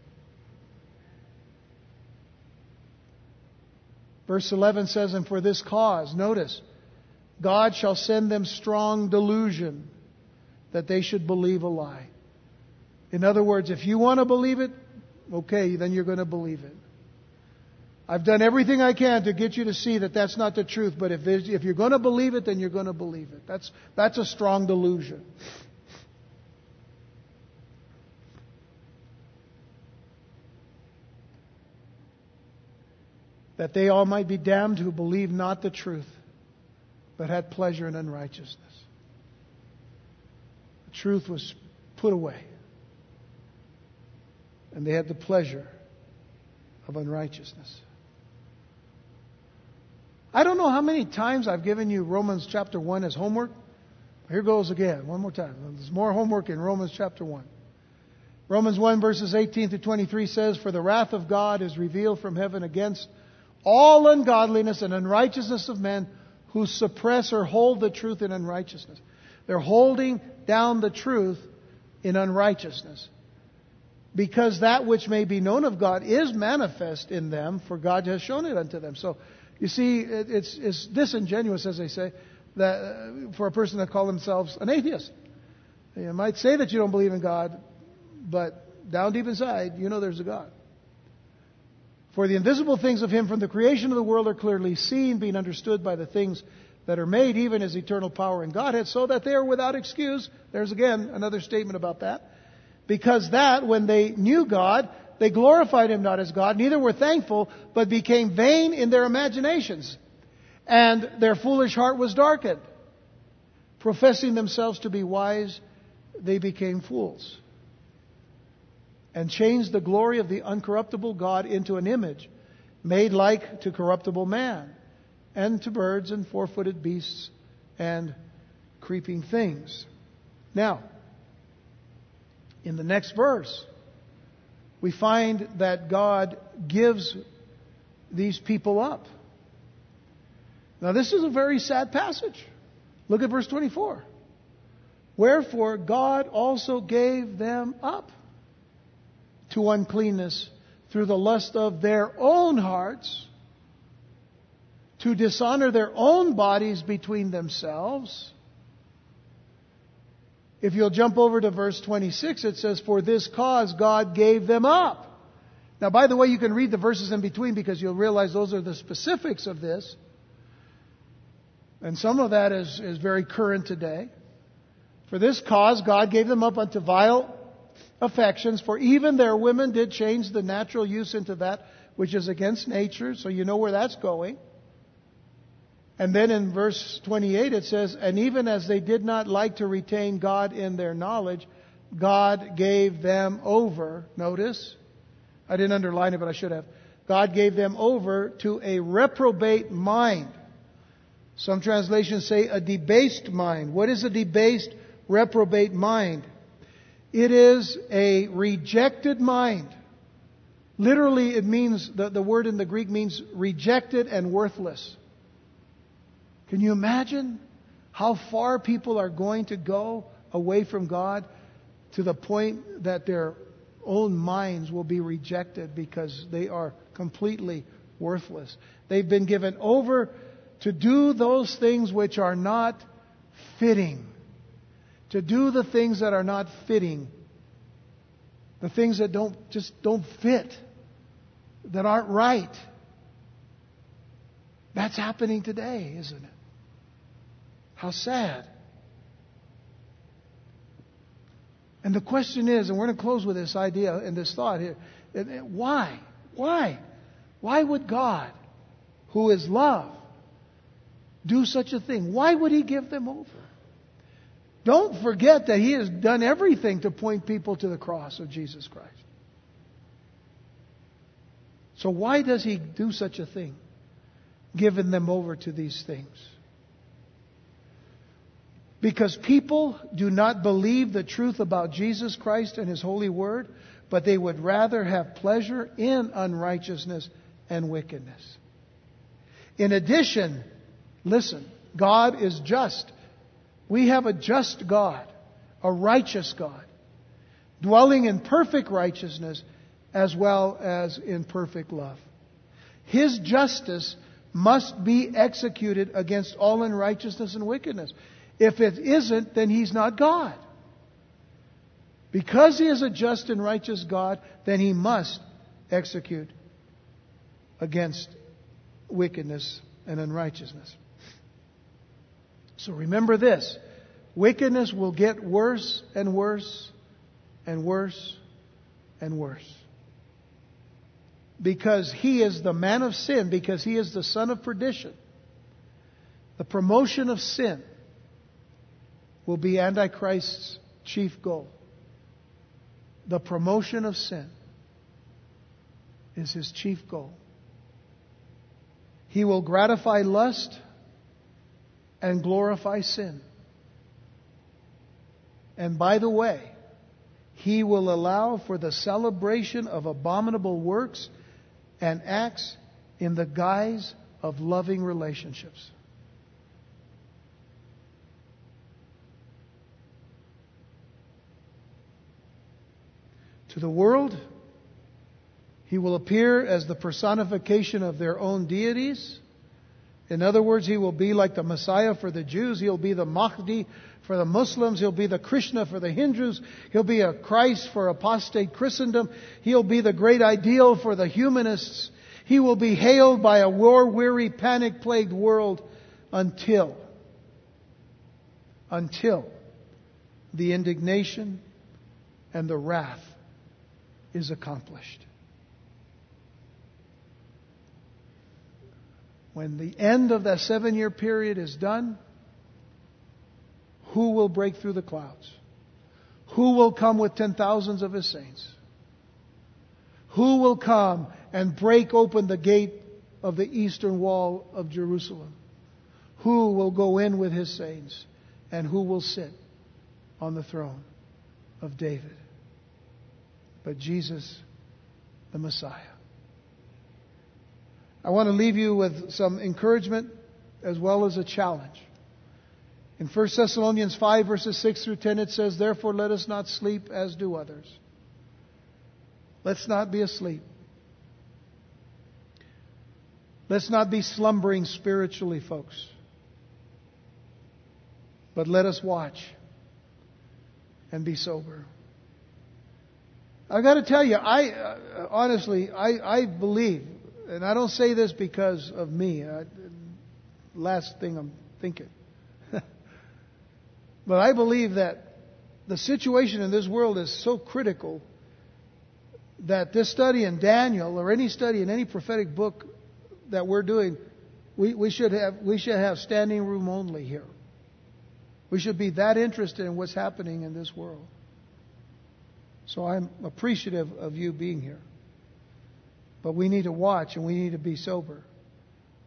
Verse 11 says, And for this cause, notice, God shall send them strong delusion that they should believe a lie. In other words, if you want to believe it, okay, then you're going to believe it. I've done everything I can to get you to see that that's not the truth, but if, if you're going to believe it, then you're going to believe it. That's, that's a strong delusion. That they all might be damned who believe not the truth but had pleasure in unrighteousness. The truth was put away, and they had the pleasure of unrighteousness. I don't know how many times I've given you Romans chapter 1 as homework. Here goes again, one more time. There's more homework in Romans chapter 1. Romans 1 verses 18 to 23 says, For the wrath of God is revealed from heaven against all ungodliness and unrighteousness of men who suppress or hold the truth in unrighteousness. They're holding down the truth in unrighteousness. Because that which may be known of God is manifest in them, for God has shown it unto them. So, you see, it's, it's disingenuous, as they say, that uh, for a person to call themselves an atheist. You might say that you don't believe in God, but down deep inside, you know there's a God. For the invisible things of him from the creation of the world are clearly seen, being understood by the things that are made, even his eternal power and Godhead, so that they are without excuse. There's again another statement about that. Because that, when they knew God, they glorified him not as God, neither were thankful, but became vain in their imaginations. And their foolish heart was darkened. Professing themselves to be wise, they became fools and changed the glory of the uncorruptible God into an image made like to corruptible man, and to birds and four footed beasts and creeping things. Now, in the next verse, we find that God gives these people up. Now, this is a very sad passage. Look at verse 24. Wherefore God also gave them up to uncleanness through the lust of their own hearts, to dishonor their own bodies between themselves. If you'll jump over to verse 26, it says, For this cause God gave them up. Now, by the way, you can read the verses in between because you'll realize those are the specifics of this. And some of that is, is very current today. For this cause, God gave them up unto vile affections, for even their women did change the natural use into that which is against nature, so you know where that's going. And then in verse 28 it says, And even as they did not like to retain God in their knowledge, God gave them over, notice, I didn't underline it, but I should have. God gave them over to a reprobate mind. Some translations say a debased mind. What is a debased, reprobate mind? It is a rejected mind. Literally, it means, the, the word in the Greek means rejected and worthless. Can you imagine how far people are going to go away from God to the point that their own minds will be rejected because they are completely worthless? They've been given over to do those things which are not fitting to do the things that are not fitting, the things that don't just don't fit, that aren't right. That's happening today, isn't it? How sad. And the question is, and we're going to close with this idea and this thought here why? Why? Why would God, who is love, do such a thing? Why would He give them over? Don't forget that He has done everything to point people to the cross of Jesus Christ. So, why does He do such a thing, giving them over to these things? Because people do not believe the truth about Jesus Christ and His holy word, but they would rather have pleasure in unrighteousness and wickedness. In addition, listen, God is just we have a just God, a righteous God, dwelling in perfect righteousness as well as in perfect love. His justice must be executed against all unrighteousness and wickedness. If it isn't, then he's not God. Because he is a just and righteous God, then he must execute against wickedness and unrighteousness. So remember this wickedness will get worse and worse and worse and worse. Because he is the man of sin, because he is the son of perdition. The promotion of sin will be Antichrist's chief goal. The promotion of sin is his chief goal. He will gratify lust and glorify sin. And by the way, he will allow for the celebration of abominable works and acts in the guise of loving relationships. To the world, he will appear as the personification of their own deities in other words, he will be like the Messiah for the Jews. He'll be the Mahdi for the Muslims. He'll be the Krishna for the Hindus. He'll be a Christ for apostate Christendom. He'll be the great ideal for the humanists. He will be hailed by a war-weary, panic-plagued world until, until the indignation and the wrath is accomplished. when the end of that seven year period is done, who will break through the clouds? Who will come with ten thousands of his saints? Who will come and break open the gate of the eastern wall of Jerusalem? Who will go in with his saints? And who will sit on the throne of David? But Jesus, the Messiah. I want to leave you with some encouragement as well as a challenge. In 1 Thessalonians 5, verses 6 through 10, it says, Therefore let us not sleep as do others. Let's not be asleep. Let's not be slumbering spiritually, folks. But let us watch and be sober. I've got to tell you, I uh, honestly, I, I believe, and I don't say this because of me. I, last thing I'm thinking. but I believe that the situation in this world is so critical that this study in Daniel or any study in any prophetic book that we're doing, we, we, should have, we should have standing room only here. We should be that interested in what's happening in this world. So I'm appreciative of you being here. But we need to watch and we need to be sober.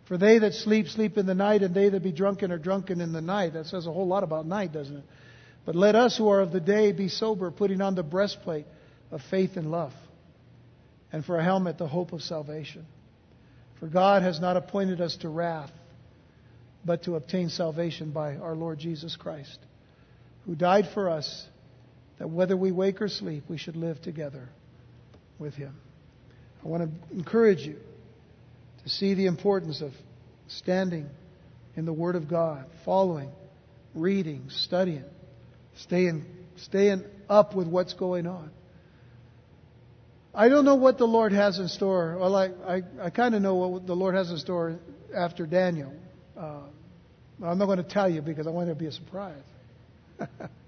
For they that sleep, sleep in the night, and they that be drunken are drunken in the night. That says a whole lot about night, doesn't it? But let us who are of the day be sober, putting on the breastplate of faith and love, and for a helmet, the hope of salvation. For God has not appointed us to wrath, but to obtain salvation by our Lord Jesus Christ, who died for us, that whether we wake or sleep, we should live together with Him. I want to encourage you to see the importance of standing in the Word of God, following, reading, studying, staying, staying up with what's going on. I don't know what the Lord has in store. Well, I, I, I kind of know what the Lord has in store after Daniel. Uh, I'm not going to tell you because I want it to be a surprise.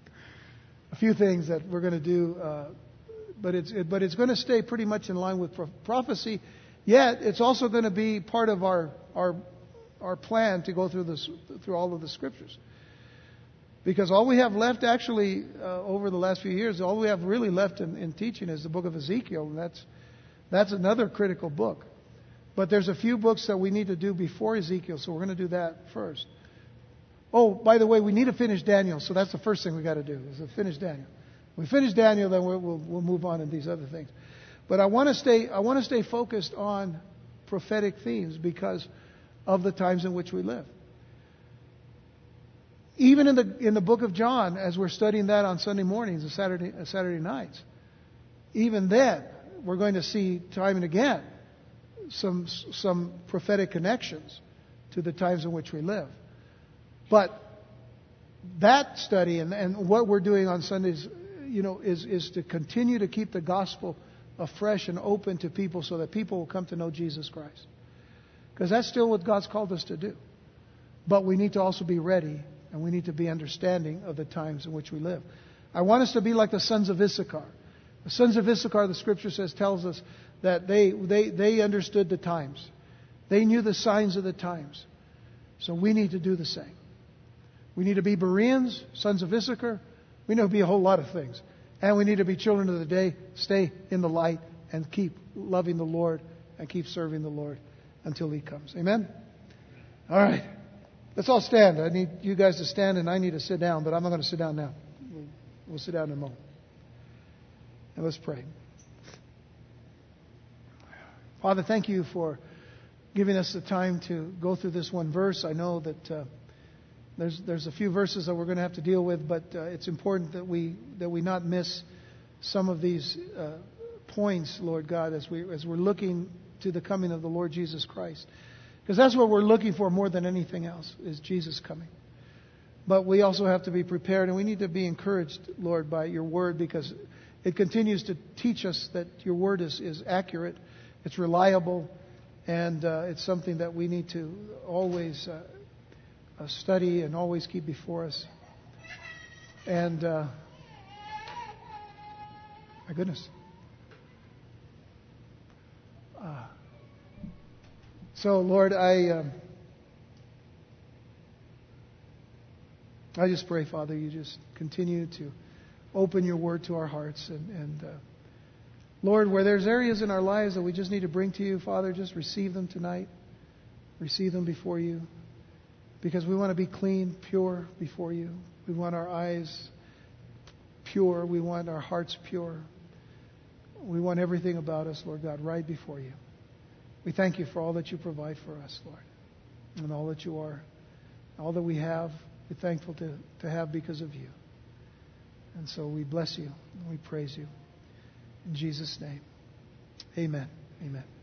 a few things that we're going to do, uh, but it's it, but it's going to stay pretty much in line with prophecy Yet it's also going to be part of our our our plan to go through this through all of the scriptures. Because all we have left, actually, uh, over the last few years, all we have really left in, in teaching is the book of Ezekiel, and that's that's another critical book. But there's a few books that we need to do before Ezekiel, so we're going to do that first. Oh, by the way, we need to finish Daniel, so that's the first thing we got to do is to finish Daniel. We finish Daniel, then we'll, we'll, we'll move on to these other things. But I want to stay, I want to stay focused on prophetic themes because of the times in which we live. Even in the, in the book of John, as we're studying that on Sunday mornings and Saturday, uh, Saturday nights, even then, we're going to see time and again some, some prophetic connections to the times in which we live. But that study and, and what we're doing on Sundays, you know, is, is to continue to keep the gospel afresh and open to people so that people will come to know Jesus Christ. Because that's still what God's called us to do. But we need to also be ready and we need to be understanding of the times in which we live. I want us to be like the sons of Issachar. The sons of Issachar, the scripture says, tells us that they, they, they understood the times. They knew the signs of the times. So we need to do the same. We need to be Bereans, sons of Issachar. We need to be a whole lot of things. And we need to be children of the day, stay in the light, and keep loving the Lord and keep serving the Lord until He comes. Amen? All right. Let's all stand. I need you guys to stand and I need to sit down, but I'm not going to sit down now. We'll, sit down in a moment. And let's pray. Father, thank you for giving us the time to go through this one verse. I know that. Uh, there's, there's a few verses that we're going to have to deal with, but uh, it's important that we, that we not miss some of these uh, points, Lord God, as, we, as we're looking to the coming of the Lord Jesus Christ. Because that's what we're looking for more than anything else, is Jesus coming. But we also have to be prepared, and we need to be encouraged, Lord, by your word, because it continues to teach us that your word is, is accurate, it's reliable, and uh, it's something that we need to always uh, study and always keep before us. And uh, my goodness. Uh, so, Lord, I um, I just pray, Father, you just continue to open your word to our hearts and. and uh, Lord, where there's areas in our lives that we just need to bring to you, Father, just receive them tonight. Receive them before you because we want to be clean, pure before you. We want our eyes pure. We want our hearts pure. We want everything about us, Lord God, right before you. We thank you for all that you provide for us, Lord, and all that you are, all that we have, we're thankful to, to have because of you. And so we bless you and we praise you. In Jesus' name, amen. Amen.